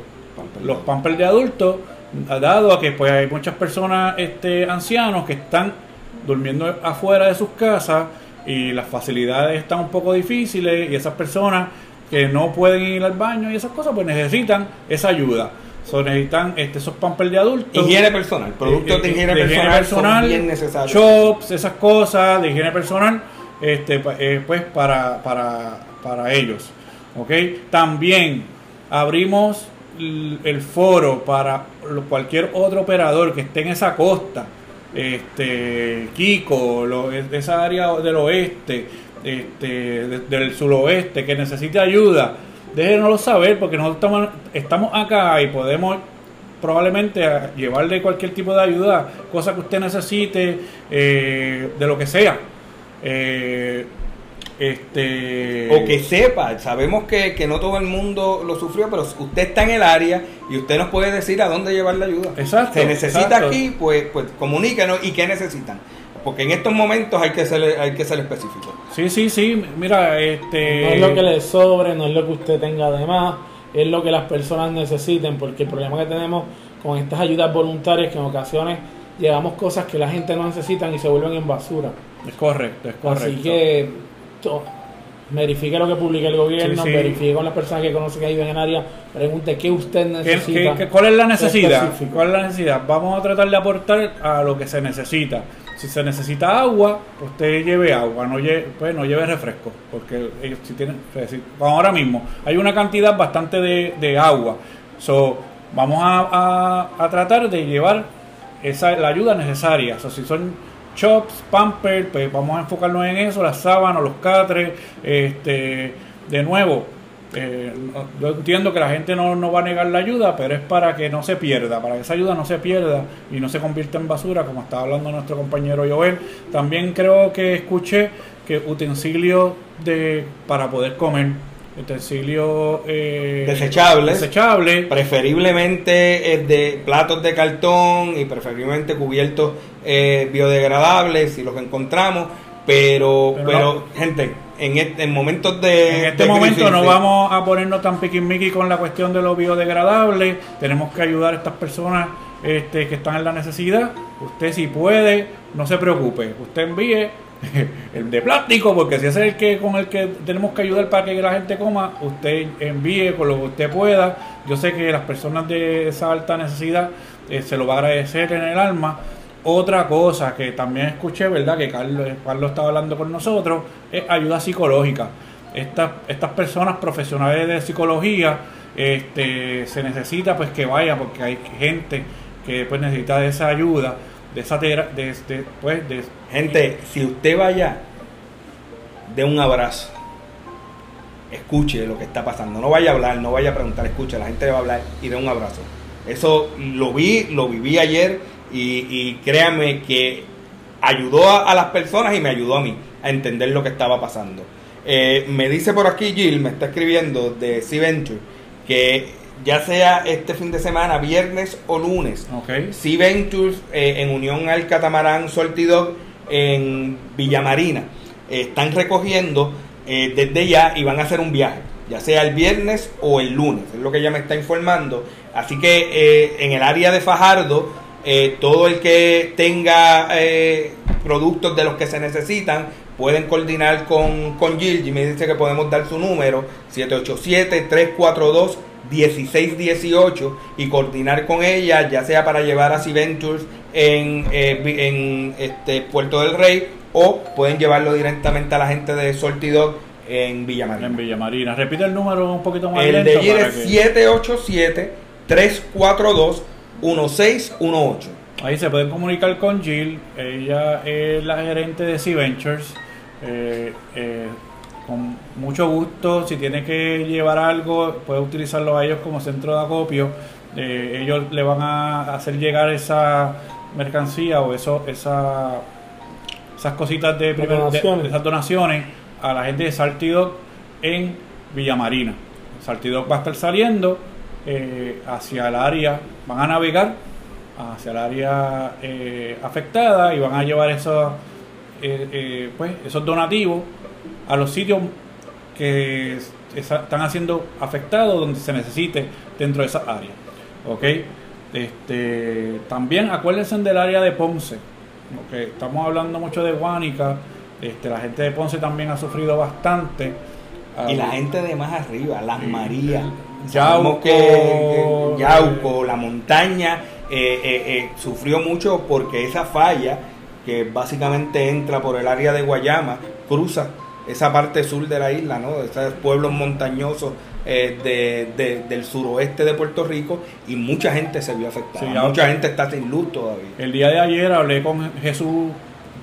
Los pampers de adultos, dado a que pues hay muchas personas este, ancianos que están durmiendo afuera de sus casas y las facilidades están un poco difíciles y esas personas que no pueden ir al baño y esas cosas pues necesitan esa ayuda. So, necesitan este, esos pampers de adultos. Higiene personal, productos de Eh, eh, higiene, de personal, personal, son bien necesarios. chops, esas cosas de higiene personal, este, eh, pues para, para, para ellos. ¿ok? También abrimos el foro para cualquier otro operador que esté en esa costa, este, Kiko, lo- esa área del oeste, este, de- del suroeste, que necesite ayuda, déjenoslo saber porque nosotros estamos, estamos acá y podemos probablemente llevarle cualquier tipo de ayuda, cosa que usted necesite, eh, de lo que sea. Eh, Este, O que sepa, sabemos que, que no todo el mundo lo sufrió, pero usted está en el área y usted nos puede decir a dónde llevar la ayuda. Exacto, Se necesita exacto. aquí, pues, pues comuníquenos y qué necesitan. Porque en estos momentos hay que ser, hay que ser específico. Sí, sí, sí. Mira, este. No es lo que le sobre, no es lo que usted tenga de más, es lo que las personas necesiten, porque el problema que tenemos con estas ayudas voluntarias que en ocasiones llevamos cosas que la gente no necesita y se vuelven en basura. Es correcto, es correcto. Así que to- verifique lo que publica el gobierno, Sí, sí. verifique con las personas que conoce que ayudan en el área, pregunte qué usted ¿Qué- necesita. qué- qué- cuál es la necesidad? ¿Cuál es la necesidad? Vamos a tratar de aportar a lo que se necesita. Si se necesita agua, pues usted lleve agua, no lleve, pues no lleve refresco, porque ellos si tienen, ahora mismo hay una cantidad bastante de, de agua. So, vamos a, a- a tratar de llevar esa la ayuda necesaria. So, si son chops, pampers, pues vamos a enfocarnos en eso, las sábanas, los catres, este, de nuevo, eh, yo entiendo que la gente no, no va a negar la ayuda, pero es para que no se pierda, para que esa ayuda no se pierda y no se convierta en basura, como estaba hablando nuestro compañero Joel. También creo que escuché que utensilios de para poder comer, utensilios eh, Desechables. desechables, Preferiblemente eh, de platos de cartón y preferiblemente cubiertos eh, biodegradables si los encontramos. Pero, Pero pero, no. gente, en, este- en momentos de. En este de momento crisis, no vamos a ponernos tan piquismiqui con la cuestión de lo biodegradable. Tenemos que ayudar a estas personas este, que están en la necesidad. Usted si puede, no se preocupe. Usted envíe [laughs] el de plástico, porque si ese es el que con el que tenemos que ayudar para que la gente coma, usted envíe con lo que usted pueda. Yo sé que las personas de esa alta necesidad eh, se lo va a agradecer en el alma. Otra cosa que también escuché, ¿verdad? Que Carlos, Carlos estaba hablando con nosotros, es ayuda psicológica. Estas, estas personas profesionales de psicología, este, se necesita pues que vaya, porque hay gente que pues necesita de esa ayuda, de esa tera- de, de, pues, de, Gente, si usted vaya, de un abrazo. Escuche lo que está pasando. No vaya a hablar, no vaya a preguntar, escuche. La gente le va a hablar y de un abrazo. Eso lo vi, lo viví ayer y, y créanme que ayudó a, a las personas y me ayudó a mí a entender lo que estaba pasando. Eh, me dice por aquí Jill, me está escribiendo de Sea Venture, que ya sea este fin de semana, viernes o lunes, ok, Sea Ventures eh, en unión al catamarán Sortidog en Villamarina eh, están recogiendo eh, desde ya y van a hacer un viaje, ya sea el viernes o el lunes, es lo que ella me está informando. Así que en el área de Fajardo, eh, todo el que tenga eh, productos de los que se necesitan, pueden coordinar con, con Jill. y me dice que podemos dar su número, 787-342. 1618 y coordinar con ella, ya sea para llevar a Sea Ventures en, eh, en este Puerto del Rey o pueden llevarlo directamente a la gente de Sortidog en Villa Marina. en Villa Marina. Repite el número un poquito más El lento de Jill para es que- 787-342-1618. Ahí se pueden comunicar con Jill. Ella es la gerente de Sea Ventures. Eh, eh, con mucho gusto, si tiene que llevar algo, puede utilizarlo a ellos como centro de acopio. Eh, ellos le van a hacer llegar esa mercancía o eso, esa, esas cositas de, primer- donaciones. de esas donaciones a la gente de Saltidog en Villamarina. Saltidog va a estar saliendo eh, hacia el área, van a navegar hacia el área eh, afectada y van a llevar esos, eh, eh, pues, esos donativos a los sitios que están haciendo afectados donde se necesite dentro de esa área. ¿Ok? Este, también acuérdense del área de Ponce. ¿ok? Estamos hablando mucho de Guánica. Este, la gente de Ponce también ha sufrido bastante. Y la gente de más arriba, Las. Marías, Yauco, que, Yauco, la montaña, eh, eh, eh, sufrió mucho porque esa falla, que básicamente entra por el área de Guayama, cruza esa parte sur de la isla, ¿no? Esos pueblos montañosos eh, de- de- del suroeste de Puerto Rico y mucha gente se vio afectada. Sí, mucha gente está sin luz todavía. El día de ayer hablé con Jesús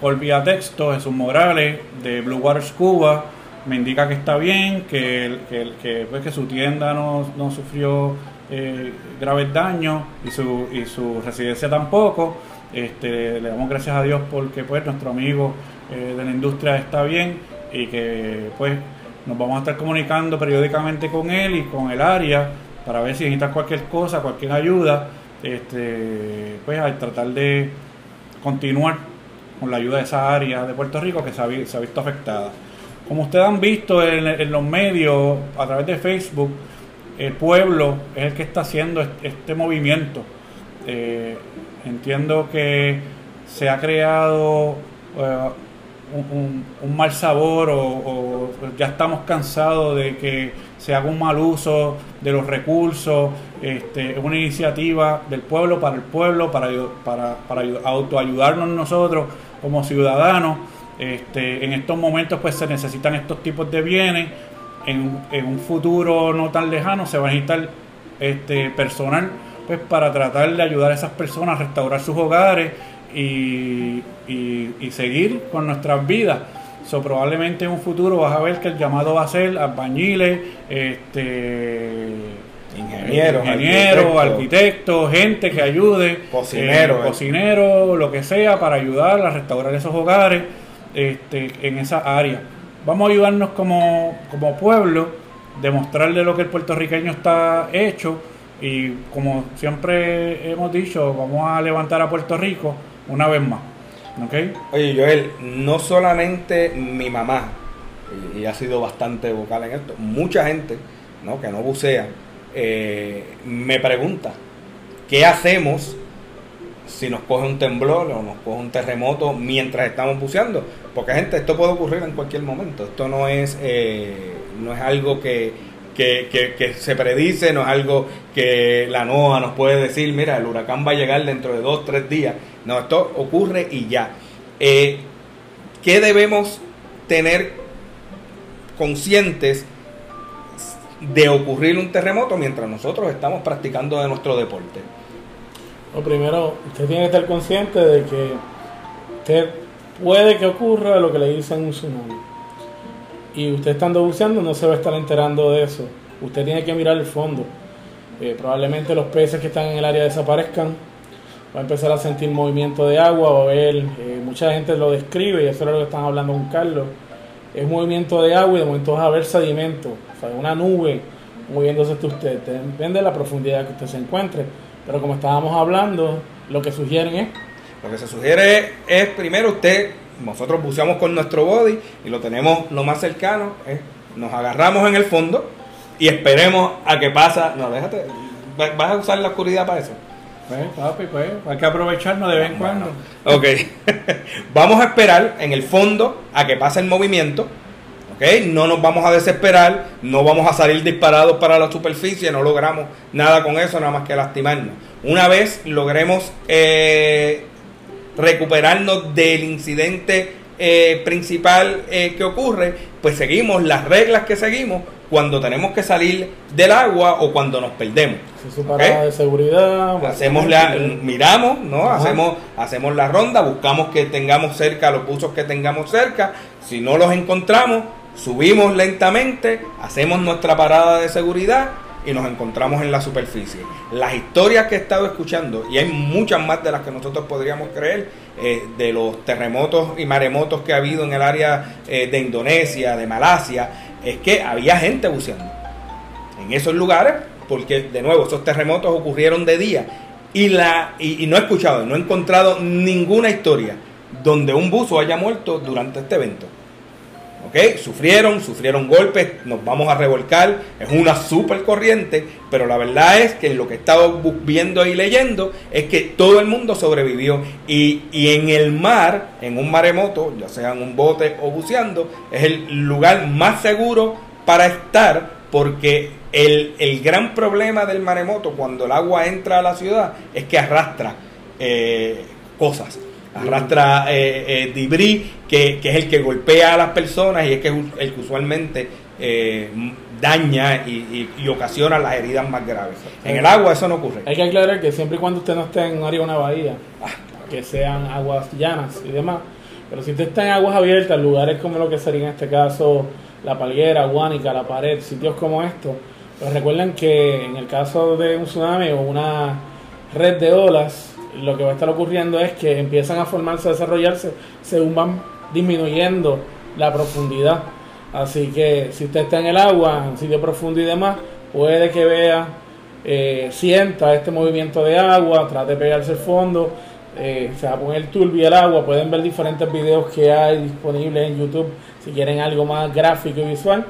por vía texto, Jesús Morales de Blue Waters Cuba. Me indica que está bien, que, que, que, pues, que su tienda no, no sufrió eh, graves daños y su, y su residencia tampoco. Este, le damos gracias a Dios porque pues nuestro amigo eh, de la industria está bien y que pues nos vamos a estar comunicando periódicamente con él y con el área para ver si necesitas cualquier cosa, cualquier ayuda, este, pues al tratar de continuar con la ayuda de esa área de Puerto Rico que se ha visto afectada. Como ustedes han visto en, los medios, a través de Facebook, el pueblo es el que está haciendo este, movimiento. Eh, entiendo que se ha creado eh, un, mal sabor o, ya estamos cansados de que se haga un mal uso de los recursos, este, una iniciativa del pueblo para el pueblo, para, para, para autoayudarnos nosotros como ciudadanos. Este, en estos momentos pues se necesitan estos tipos de bienes. En, en un futuro no tan lejano se va a necesitar este, personal pues para tratar de ayudar a esas personas a restaurar sus hogares y, y, seguir con nuestras vidas. So, probablemente en un futuro vas a ver que el llamado va a ser albañiles, este, ingenieros, ingeniero, arquitectos, gente que ayude, cocinero, eh, cocinero, lo que sea, para ayudar a restaurar esos hogares este, en esa área. Vamos a ayudarnos como, como pueblo, demostrarle lo que el puertorriqueño está hecho y como siempre hemos dicho, vamos a levantar a Puerto Rico una vez más. ¿Okay? Oye, Joel, no solamente mi mamá, y, ha sido bastante vocal en esto, mucha gente ¿no? que no bucea, eh, me pregunta, ¿qué hacemos si nos coge un temblor o nos coge un terremoto mientras estamos buceando? Porque gente, esto puede ocurrir en cualquier momento, esto no es, eh, no es algo que, que, que, se predice, no es algo que la NOAA nos puede decir, mira, el huracán va a llegar dentro de dos, tres días. No, esto ocurre y ya. Eh, ¿Qué debemos tener conscientes de ocurrir un terremoto mientras nosotros estamos practicando de nuestro deporte? Lo primero, usted tiene que estar consciente de que usted puede que ocurra lo que le dicen un tsunami y usted estando buceando no se va a estar enterando de eso. Usted tiene que mirar el fondo. Eh, probablemente los peces que están en el área desaparezcan. Va a empezar a sentir movimiento de agua o ver, eh, mucha gente lo describe y eso es lo que están hablando con Carlos. Es movimiento de agua y de momento va a haber sedimento, o sea, una nube moviéndose hasta usted. Depende de la profundidad que usted se encuentre. Pero como estábamos hablando, lo que sugieren es... Lo que se sugiere es primero usted nosotros buceamos con nuestro body y lo tenemos lo más cercano, nos agarramos en el fondo y esperemos a que pasa. No, déjate, vas a usar la oscuridad para eso. Pues, papi, pues, hay que aprovecharnos de vez en cuando. Ok, [laughs] vamos a esperar en el fondo a que pase el movimiento. Ok, no nos vamos a desesperar, no vamos a salir disparados para la superficie, no logramos nada con eso, nada más que lastimarnos. Una vez logremos eh, recuperarnos del incidente eh, principal eh, que ocurre, pues seguimos las reglas que seguimos cuando tenemos que salir del agua o cuando nos perdemos. de seguridad. Hacemos la, miramos, ¿no? Hacemos, hacemos la ronda, buscamos que tengamos cerca los buzos que tengamos cerca. Si no los encontramos, subimos lentamente, hacemos nuestra parada de seguridad y nos encontramos en la superficie. Las historias que he estado escuchando, y hay muchas más de las que nosotros podríamos creer, eh, de los terremotos y maremotos que ha habido en el área eh, de Indonesia, de Malasia, es que había gente buceando en esos lugares, porque de nuevo esos terremotos ocurrieron de día. Y, la, y no he escuchado, no he encontrado ninguna historia donde un buzo haya muerto durante este evento. Sufrieron, sufrieron golpes, nos vamos a revolcar, es una super corriente, pero la verdad es que lo que he estado viendo y leyendo es que todo el mundo sobrevivió. Y, en el mar, en un maremoto, ya sea en un bote o buceando, es el lugar más seguro para estar porque el, gran problema del maremoto cuando el agua entra a la ciudad es que arrastra eh, cosas arrastra eh, eh, debris, que, es el que golpea a las personas y es que el que usualmente eh, daña y, ocasiona las heridas más graves. En el agua eso no ocurre. Hay que aclarar que siempre y cuando usted no esté en un área de una bahía, ah. que sean aguas llanas y demás, pero si usted está en aguas abiertas, lugares como lo que sería en este caso la palguera, Guánica, la pared, sitios como estos, pues recuerden que en el caso de un tsunami o una red de olas, lo que va a estar ocurriendo es que empiezan a formarse, a desarrollarse según van disminuyendo la profundidad. Así que si usted está en el agua, en sitio profundo y demás, puede que vea, eh, sienta este movimiento de agua, trate de pegarse el fondo, eh, se va a poner turbio el agua. Pueden ver diferentes videos que hay disponibles en YouTube si quieren algo más gráfico y visual.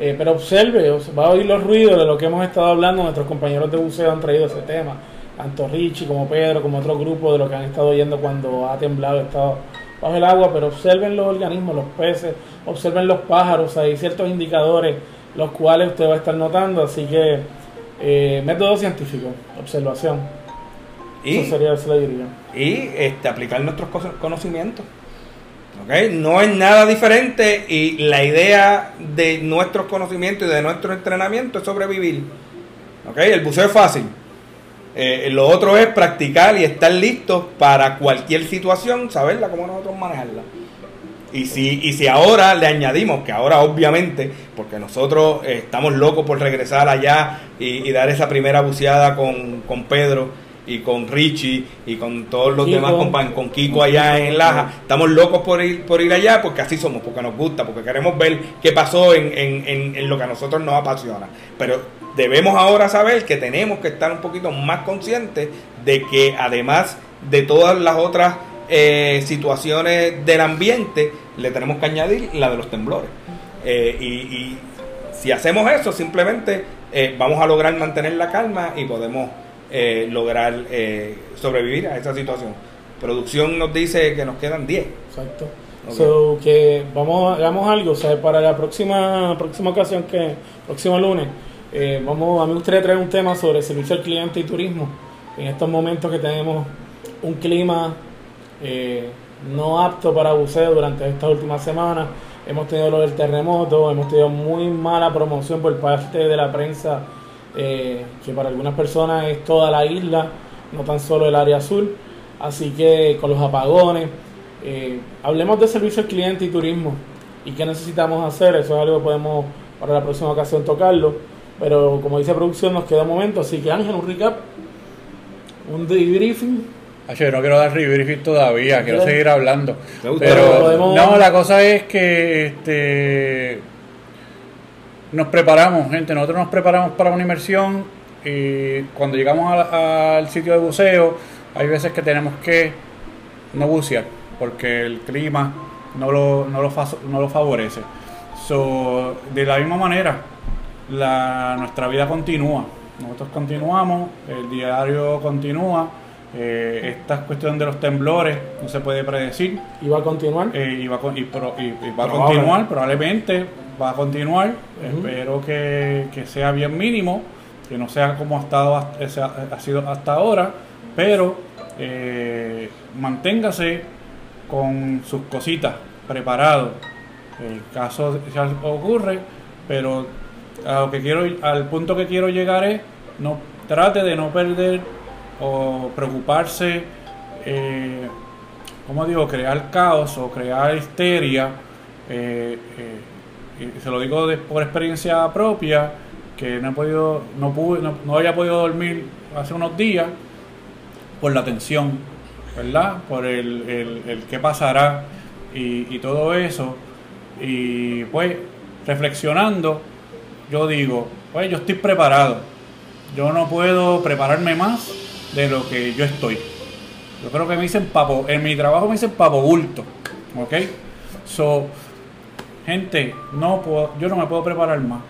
Eh, pero observe, va a oír los ruidos de lo que hemos estado hablando. Nuestros compañeros de buceo han traído ese tema, tanto Richie como Pedro, como otro grupo de lo que han estado oyendo cuando ha temblado, estado bajo el agua. Pero observen los organismos, los peces, observen los pájaros. Hay ciertos indicadores los cuales usted va a estar notando. Así que, eh, método científico, observación. Y, Eso sería, eso y este, aplicar nuestros cono- conocimientos. ¿ok? No es nada diferente y la idea de nuestros conocimientos y de nuestro entrenamiento es sobrevivir. ¿ok? El buceo es fácil. Eh, lo otro es practicar y estar listos para cualquier situación, saberla cómo nosotros manejarla. Y si, y si ahora le añadimos, que ahora obviamente, porque nosotros eh, estamos locos por regresar allá y, y dar esa primera buceada con, con Pedro y con Richie y con todos los Kiko. demás compañeros, con Kiko allá en Laja, estamos locos por ir, por ir allá porque así somos, porque nos gusta, porque queremos ver qué pasó en, en, en, en lo que a nosotros nos apasiona. Pero debemos ahora saber que tenemos que estar un poquito más conscientes de que además de todas las otras eh, situaciones del ambiente, le tenemos que añadir la de los temblores. Eh, y, y si hacemos eso, simplemente eh, vamos a lograr mantener la calma y podemos lograr sobrevivir a esa situación. Producción nos dice que nos quedan 10. Exacto. Ok. So, que vamos, hagamos algo, o sea, para la próxima próxima ocasión que próximo lunes, eh, vamos a mí me gustaría traer un tema sobre servicio al cliente y turismo. En estos momentos que tenemos un clima eh, no apto para buceo durante estas últimas semanas, hemos tenido lo del terremoto, hemos tenido muy mala promoción por parte de la prensa, eh, que para algunas personas es toda la isla, no tan solo el área azul. Así que con los apagones, hablemos de servicio al cliente y turismo y qué necesitamos hacer. Eso es algo que podemos para la próxima ocasión tocarlo. Pero como dice producción, nos queda un momento. Así que Ángel, un recap, un debriefing. Yo no quiero dar rebriefing todavía, quiero seguir hablando. Me gusta. Pero Podemos- no, la cosa es que este nos preparamos, gente, nosotros nos preparamos para una inmersión y cuando llegamos al, al sitio de buceo, hay veces que tenemos que no bucear porque el clima no lo, no lo, fa- no lo favorece. So, de la misma manera, la, nuestra vida continúa. Nosotros continuamos, el diario continúa. eh, esta cuestión de los temblores no se puede predecir Y va a continuar. eh, y va, a con- y pro- y- y va a Probable. continuar, probablemente va a continuar. Espero que, que sea bien mínimo, que no sea como ha, estado, ese ha, sido hasta ahora, pero eh, manténgase con sus cositas preparado. El caso ya ocurre, pero a lo que quiero, al punto que quiero llegar es no trate de no perder o preocuparse, eh, como digo, crear caos o crear histeria. eh, eh, y se lo digo de- por experiencia propia, que no he podido, no pude, no, no había podido dormir hace unos días por la tensión, ¿verdad? Por el, el, el qué pasará y todo eso. Y pues, reflexionando, yo digo, pues yo estoy preparado. Yo no puedo prepararme más de lo que yo estoy. Yo creo que me dicen papo, en mi trabajo me dicen papo bulto, ¿ok? So, gente, no puedo, yo no me puedo preparar más.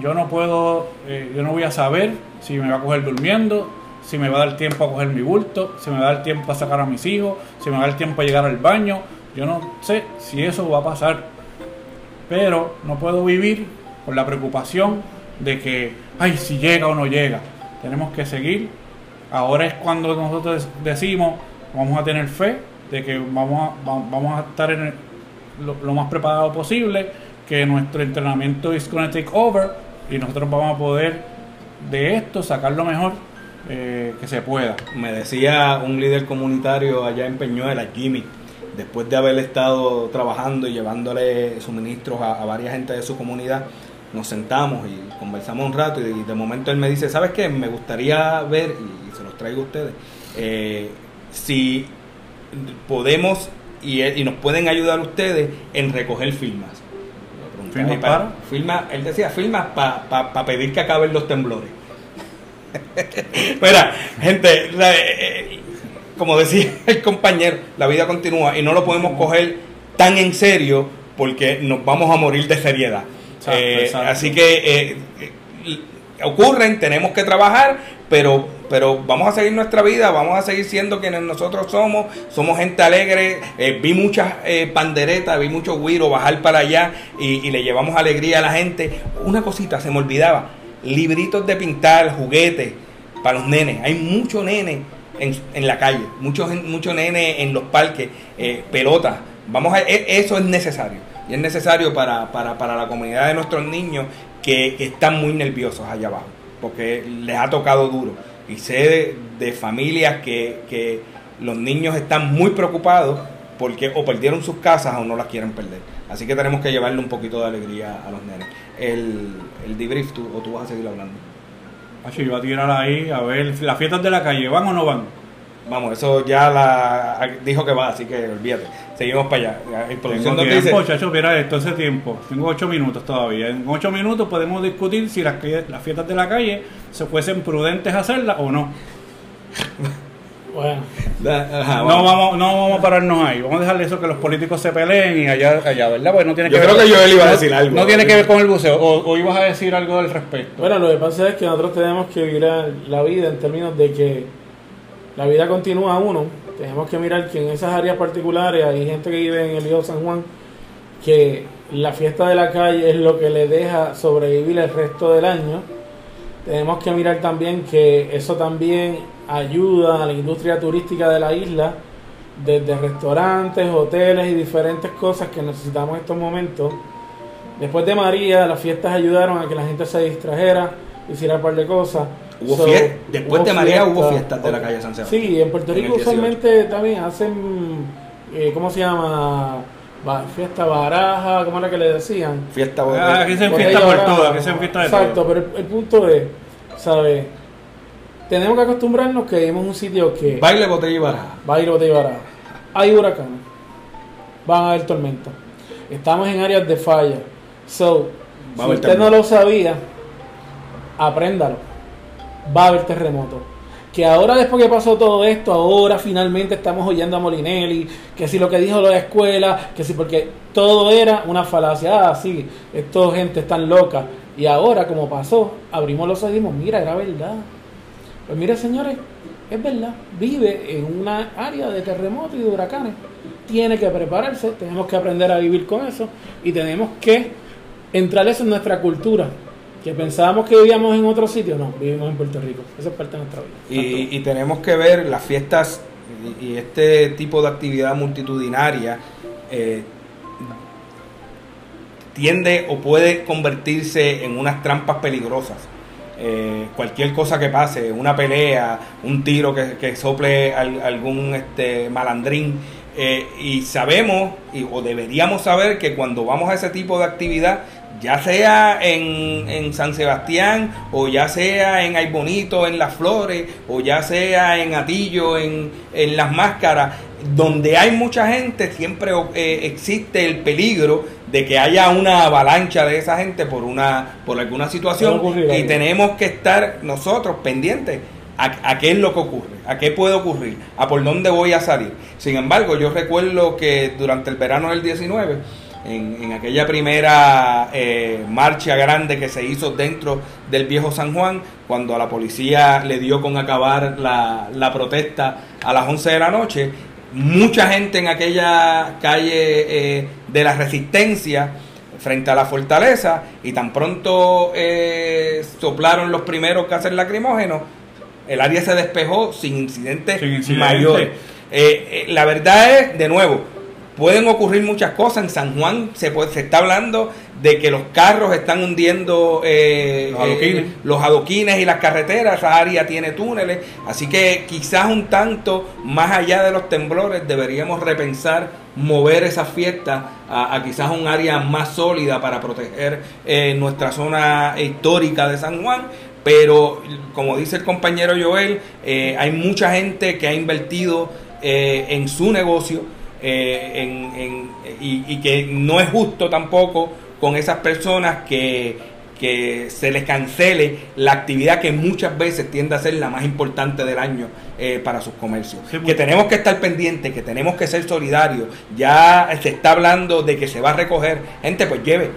Yo no puedo, eh, yo no voy a saber si me va a coger durmiendo, si me va a dar tiempo a coger mi bulto, si me va a dar tiempo a sacar a mis hijos, si me va a dar tiempo a llegar al baño. Yo no sé si eso va a pasar. Pero no puedo vivir con la preocupación de que, ay, si llega o no llega. Tenemos que seguir. Ahora es cuando nosotros decimos, vamos a tener fe de que vamos a, va- vamos a estar en el- lo, lo más preparado posible, que nuestro entrenamiento es going to take over y nosotros vamos a poder de esto sacar lo mejor eh, que se pueda. Me decía un líder comunitario allá en Peñuela, Jimmy, después de haber estado trabajando y llevándole suministros a, a varias gente de su comunidad, nos sentamos y conversamos un rato y de, momento él me dice, ¿sabes qué? Me gustaría ver, y se los traigo a ustedes, eh, si podemos y, y nos pueden ayudar ustedes en recoger firmas. ¿Firmas "Ay, para? firma- él decía firmas para pedir que acaben los temblores. [laughs] Mira, gente, la- eh, como decía [laughs] el compañero, la vida continúa y no lo podemos coger tan en serio porque nos vamos a morir de seriedad. Exacto, Eh, exacto. Así que eh, eh, ocurren, tenemos que trabajar, pero, pero vamos a seguir nuestra vida, vamos a seguir siendo quienes nosotros somos, somos gente alegre, eh, vi muchas eh, panderetas, vi muchos güiros bajar para allá y, y le llevamos alegría a la gente. Una cosita, se me olvidaba, libritos de pintar, juguetes para los nenes, hay muchos nenes en, en la calle, muchos mucho nenes en los parques, eh, pelotas, vamos a, e- eso es necesario, y es necesario para, para, para la comunidad de nuestros niños que, están muy nerviosos allá abajo, porque les ha tocado duro. Y sé de, familias que, que los niños están muy preocupados porque o perdieron sus casas o no las quieren perder. Así que tenemos que llevarle un poquito de alegría a los nenes. El, el debrief, tú, o tú vas a seguir hablando. Acho, yo a tirar ahí a ver las fiestas de la calle, ¿van o no van? Vamos, eso ya la dijo que va, así que olvídate. Seguimos para allá. El producción Tengo nos dice, tiempo, chacho, mira esto, hace tiempo. Tengo ocho minutos todavía. En ocho minutos podemos discutir si las, que- las fiestas de la calle se fuesen prudentes hacerlas o no. [laughs] Bueno, Ajá, No vamos. no vamos a pararnos ahí. Vamos a dejarle eso que los políticos se peleen y allá, allá ¿verdad? Porque no tiene Yo que creo ver- que Joel iba a decir algo. No tiene que ver con el buceo. O, o ibas a decir algo al respecto. bueno, lo que pasa es que nosotros tenemos que mirar la vida en términos de que la vida continúa uno. Tenemos que mirar que en esas áreas particulares hay gente que vive en el Río San Juan que la fiesta de la calle es lo que le deja sobrevivir el resto del año. Tenemos que mirar también que eso también ayuda a la industria turística de la isla, desde restaurantes, hoteles y diferentes cosas que necesitamos en estos momentos. Después de María, las fiestas ayudaron a que la gente se distrajera, hiciera un par de cosas. Hubo So, Después hubo de María hubo fiesta. fiestas de la calle San Sebastián. Sí, en Puerto Rico 18. usualmente también hacen, eh, ¿cómo se llama? Ba- fiesta baraja, ¿cómo era que le decían? Fiesta Ah, aquí se fiesta por baraja. todo, aquí se fiesta de Exacto, todo. pero el, el punto es, ¿sabes? Tenemos que acostumbrarnos que vivimos un sitio que Baile, botella y baraja. ir botella baraja. Hay huracanes, van a haber tormentas. Estamos en áreas de falla. So, Va si usted no lo sabía, apréndalo. Va a haber terremoto. Que ahora después que pasó todo esto, ahora finalmente estamos oyendo a Molinelli, que si lo que dijo lo de escuela, que si porque todo era una falacia, ah, sí, esto gente están loca. Y ahora como pasó, abrimos los ojos y dijimos, mira, era verdad. Pues mire señores, es verdad, vive en una área de terremotos y de huracanes. Tiene que prepararse, tenemos que aprender a vivir con eso y tenemos que entrar eso en nuestra cultura. Que pensábamos que vivíamos en otro sitio, no, vivimos en Puerto Rico. Eso es parte de nuestra vida. Y, y tenemos que ver las fiestas y, y este tipo de actividad multitudinaria eh, tiende o puede convertirse en unas trampas peligrosas. Eh, cualquier cosa que pase, una pelea, un tiro que, que sople al- algún este, malandrín. Eh, y sabemos, y- o deberíamos saber, que cuando vamos a ese tipo de actividad, ya sea en, en San Sebastián, o ya sea en Ay Bonito, en Las Flores, o ya sea en Atillo, en, en Las Máscaras, donde hay mucha gente, siempre eh, existe el peligro de que haya una avalancha de esa gente por una por alguna situación y tenemos que estar nosotros pendientes a, qué es lo que ocurre, a qué puede ocurrir, a por dónde voy a salir. Sin embargo, yo recuerdo que durante el verano del 19, en, aquella primera eh, marcha grande que se hizo dentro del viejo San Juan, cuando a la policía le dio con acabar la, protesta a las 11 de la noche, mucha gente en aquella calle eh, de la resistencia frente a la fortaleza y tan pronto eh, soplaron los primeros gases lacrimógenos, el área se despejó sin incidentes Sin incidente. mayores. Eh, eh, la verdad es, de nuevo, pueden ocurrir muchas cosas. En San Juan se, puede- se está hablando de que los carros están hundiendo eh, Los adoquines. eh, los adoquines y las carreteras. Esa área tiene túneles. Así que quizás un tanto más allá de los temblores deberíamos repensar mover esas fiestas a, a quizás un área más sólida para proteger nuestra zona histórica de San Juan. Pero como dice el compañero Joel, eh, hay mucha gente que ha invertido eh, en su negocio eh, en- en- y, y que no es justo tampoco con esas personas que, que se les cancele la actividad que muchas veces tiende a ser la más importante del año para sus comercios. Sí, que tenemos que estar pendientes, que tenemos que ser solidarios. Ya se está hablando de que se va a recoger. Gente, pues lleve.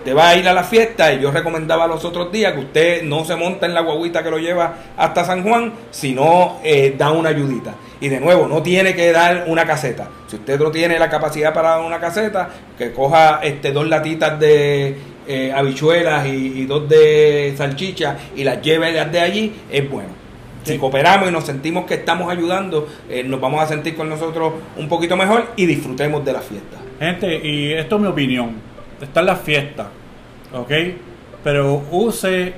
Usted va a ir a la fiesta y yo recomendaba los otros días que usted no se monta en la guaguita que lo lleva hasta San Juan, sino eh, da una ayudita. Y de nuevo, no tiene que dar una caseta. Si usted no tiene la capacidad para dar una caseta, que coja este dos latitas de eh, habichuelas y, y dos de salchicha y las lleve de allí, es bueno. Si cooperamos y nos sentimos que estamos ayudando, eh, nos vamos a sentir con nosotros un poquito mejor y disfrutemos de la fiesta. Gente, y esto es mi opinión. Está en las fiestas, ¿ok? Pero use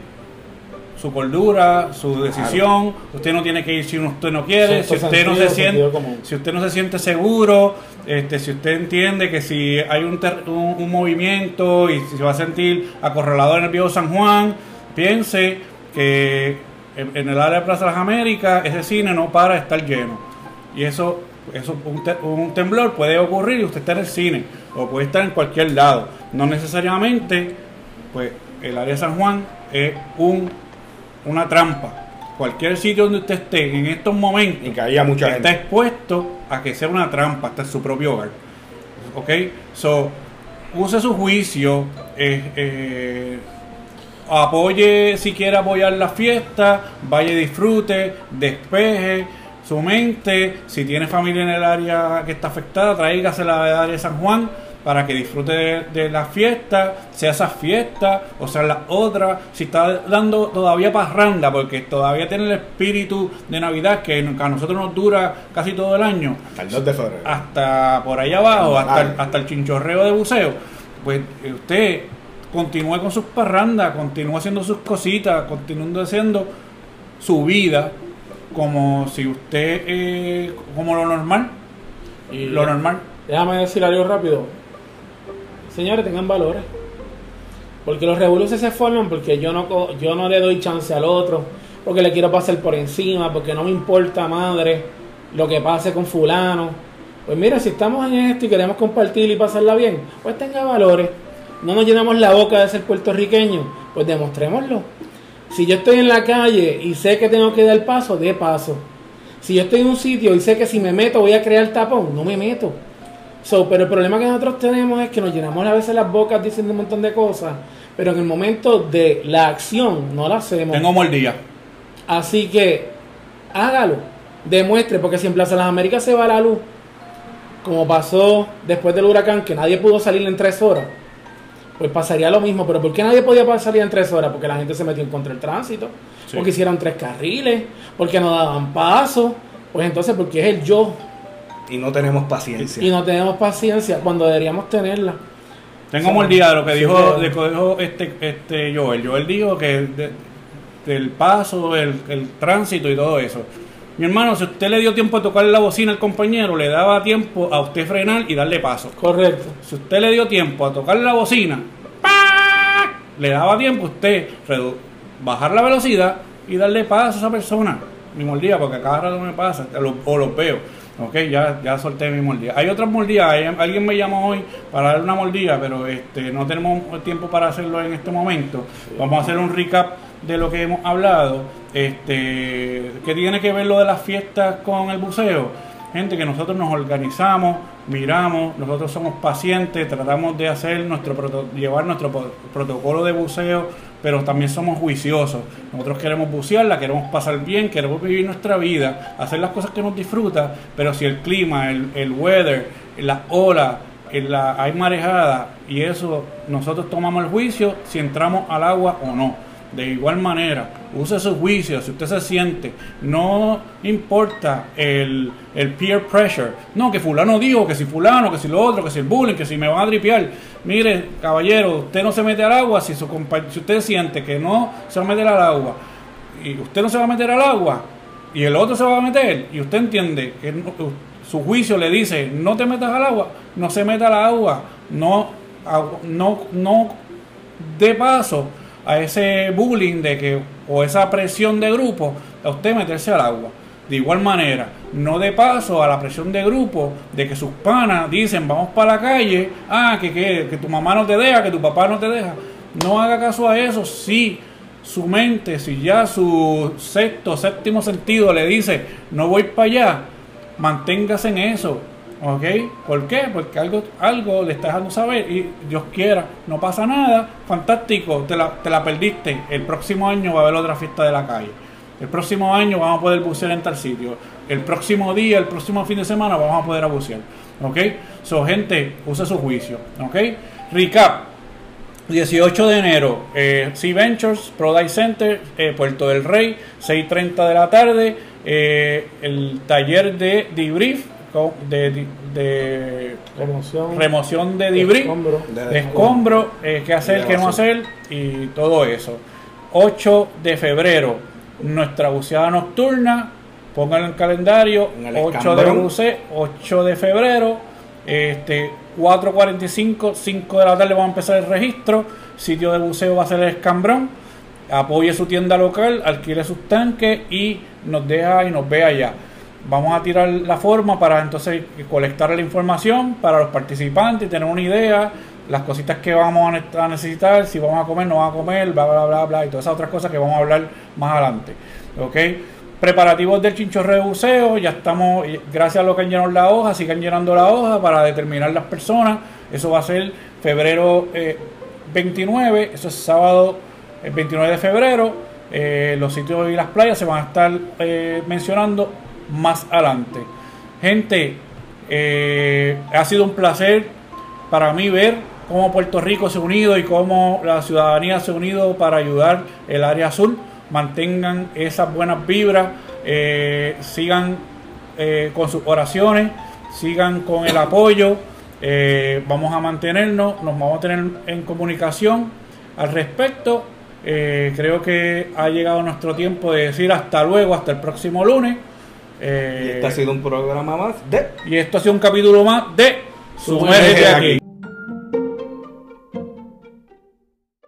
su cordura, su decisión. Usted no tiene que ir si usted no quiere. Si usted no se siente, si usted no se siente seguro, este, si usted entiende que si hay un, ter- un, un movimiento y si se va a sentir acorralado en el viejo San Juan, piense que en, en el área de Plaza de las Américas ese cine no para de estar lleno. Y eso, eso un, te- un temblor puede ocurrir y usted está en el cine o puede estar en cualquier lado. No necesariamente, pues el área de San Juan es un, una trampa. Cualquier sitio donde usted esté en estos momentos Y mucha está gente. expuesto a que sea una trampa hasta en su propio hogar. ¿Ok? So, use su juicio, eh, eh, apoye si quiere apoyar la fiesta, vaya y disfrute, despeje su mente. Si tiene familia en el área que está afectada, tráigasela del área de San Juan para que disfrute de, de la fiesta, sea esa fiesta o sea la otra. Si está dando todavía parranda, porque todavía tiene el espíritu de Navidad que a nosotros nos dura casi todo el año Hasta el 2 de febrero. hasta por allá abajo, hasta el, Vale. hasta el chinchorreo de buceo, pues eh, usted continúe con sus parrandas, continúe haciendo sus cositas, continúe haciendo su vida como si usted, eh, como lo normal, Y lo normal. Déjame decir algo rápido. Señores, tengan valores. Porque los revoluciones se forman porque yo no, yo no le doy chance al otro, porque le quiero pasar por encima, porque no me importa madre lo que pase con fulano. Pues mira, si estamos en esto y queremos compartir y pasarla bien, pues tenga valores. No nos llenamos la boca de ser puertorriqueños, pues demostrémoslo. Si yo estoy en la calle y sé que tengo que dar paso, dé paso. Si yo estoy en un sitio y sé que si me meto voy a crear tapón, no me meto. So, pero el problema que nosotros tenemos es que nos llenamos a veces las bocas diciendo un montón de cosas, pero en el momento de la acción no la hacemos. Tengo mordida. Así que hágalo, demuestre, porque si en Plaza de las Américas se va la luz, como pasó después del huracán, que nadie pudo salir en tres horas, pues pasaría lo mismo. Pero ¿por qué nadie podía salir en tres horas? Porque la gente se metió en contra del tránsito, Sí. porque hicieron tres carriles, porque no daban paso. Pues entonces, porque es el yo Y no tenemos paciencia. y no tenemos paciencia cuando deberíamos tenerla. Tengo Sí. mordida de lo que Sí, dijo, de dijo este, este Joel. Joel dijo que el de- del paso, el, el tránsito y todo eso. Mi hermano, si usted le dio tiempo a tocarle la bocina al compañero, le daba tiempo a usted frenar y darle paso. Correcto. Si usted le dio tiempo a tocarle la bocina, ¡pac! le daba tiempo a usted bajar la velocidad y darle paso a esa persona. Mi mordida, porque cada rato me pasa, o lo- o los veo. Ok, ya, ya solté mi mordida. Hay otras mordidas, hay- alguien me llamó hoy para darle una mordida, pero este, no tenemos tiempo para hacerlo en este momento. Vamos a hacer un recap de lo que hemos hablado. Este, ¿Qué tiene que ver lo de las fiestas con el buceo? Gente que nosotros nos organizamos, miramos, nosotros somos pacientes, tratamos de hacer nuestro llevar nuestro protocolo de buceo, pero también somos juiciosos. Nosotros queremos bucearla, queremos pasar bien, queremos vivir nuestra vida, hacer las cosas que nos disfruta, pero si el clima, el, el weather, las olas, en la, hay marejada y eso nosotros tomamos el juicio si entramos al agua o no. De igual manera, use su juicio si usted se siente. No importa el, el peer pressure. No, que fulano dijo, que si fulano, que si lo otro, que si el bullying, que si me van a dripear. Mire, caballero, usted no se mete al agua si, su si usted siente que no se va a meter al agua y usted no se va a meter al agua y el otro se va a meter y usted entiende que su juicio le dice no te metas al agua, no se meta al agua, no, no, no dé paso a ese bullying de que o esa presión de grupo a usted meterse al agua. De igual manera, no de paso a la presión de grupo de que sus panas dicen vamos para la calle, ah, que, que, que tu mamá no te deja, que tu papá no te deja. No haga caso a eso. Si su mente, si ya su sexto, séptimo sentido le dice no voy para allá, manténgase en eso. ¿Ok? ¿Por qué? Porque algo, algo le está dejando saber y Dios quiera, no pasa nada, fantástico, te la, te la perdiste. El próximo año va a haber otra fiesta de la calle. El próximo año vamos a poder bucear en tal sitio. El próximo día, el próximo fin de semana vamos a poder bucear. ¿Ok? So, gente, use su juicio. ¿Ok? Recap. 18 de enero, eh, Sea Ventures, Product Center, eh, Puerto del Rey, 6.30 de la tarde, eh, el taller de debrief, de, de, Remoción. remoción de debrief, Escombro. de escombro, eh, qué hacer, qué no hacer y todo eso. 8 de febrero, nuestra buceada nocturna, pónganlo en calendario, En el 8 de buce, 8 de febrero, este 4.45, 5 de la tarde vamos a empezar el registro, sitio de buceo va a ser el escambrón, apoye su tienda local, alquile sus tanques y nos deja y nos ve allá. Vamos a tirar la forma para entonces colectar la información para los participantes y tener una idea, las cositas que vamos a ne- a necesitar, si vamos a comer, no vamos a comer, bla, bla, bla, bla, y todas esas otras cosas que vamos a hablar más adelante. ¿Ok? Preparativos del chinchorreo buceo, ya estamos, y gracias a lo que han llenado la hoja, sigan llenando la hoja para determinar las personas. Eso va a ser febrero eh, 29, eso es sábado el 29 de febrero. Eh, los sitios y las playas se van a estar eh, mencionando más adelante. Gente, eh, ha sido un placer para mí ver cómo Puerto Rico se ha unido y cómo la ciudadanía se ha unido para ayudar el área azul. Mantengan esas buenas vibras, eh, sigan eh, con sus oraciones, sigan con el apoyo. eh, vamos a mantenernos, nos vamos a tener en comunicación al respecto. Eh, creo que ha llegado nuestro tiempo de decir hasta luego, hasta el próximo lunes. Y Eh, este ha sido un programa más de y esto ha sido un capítulo más de Sumérgete aquí.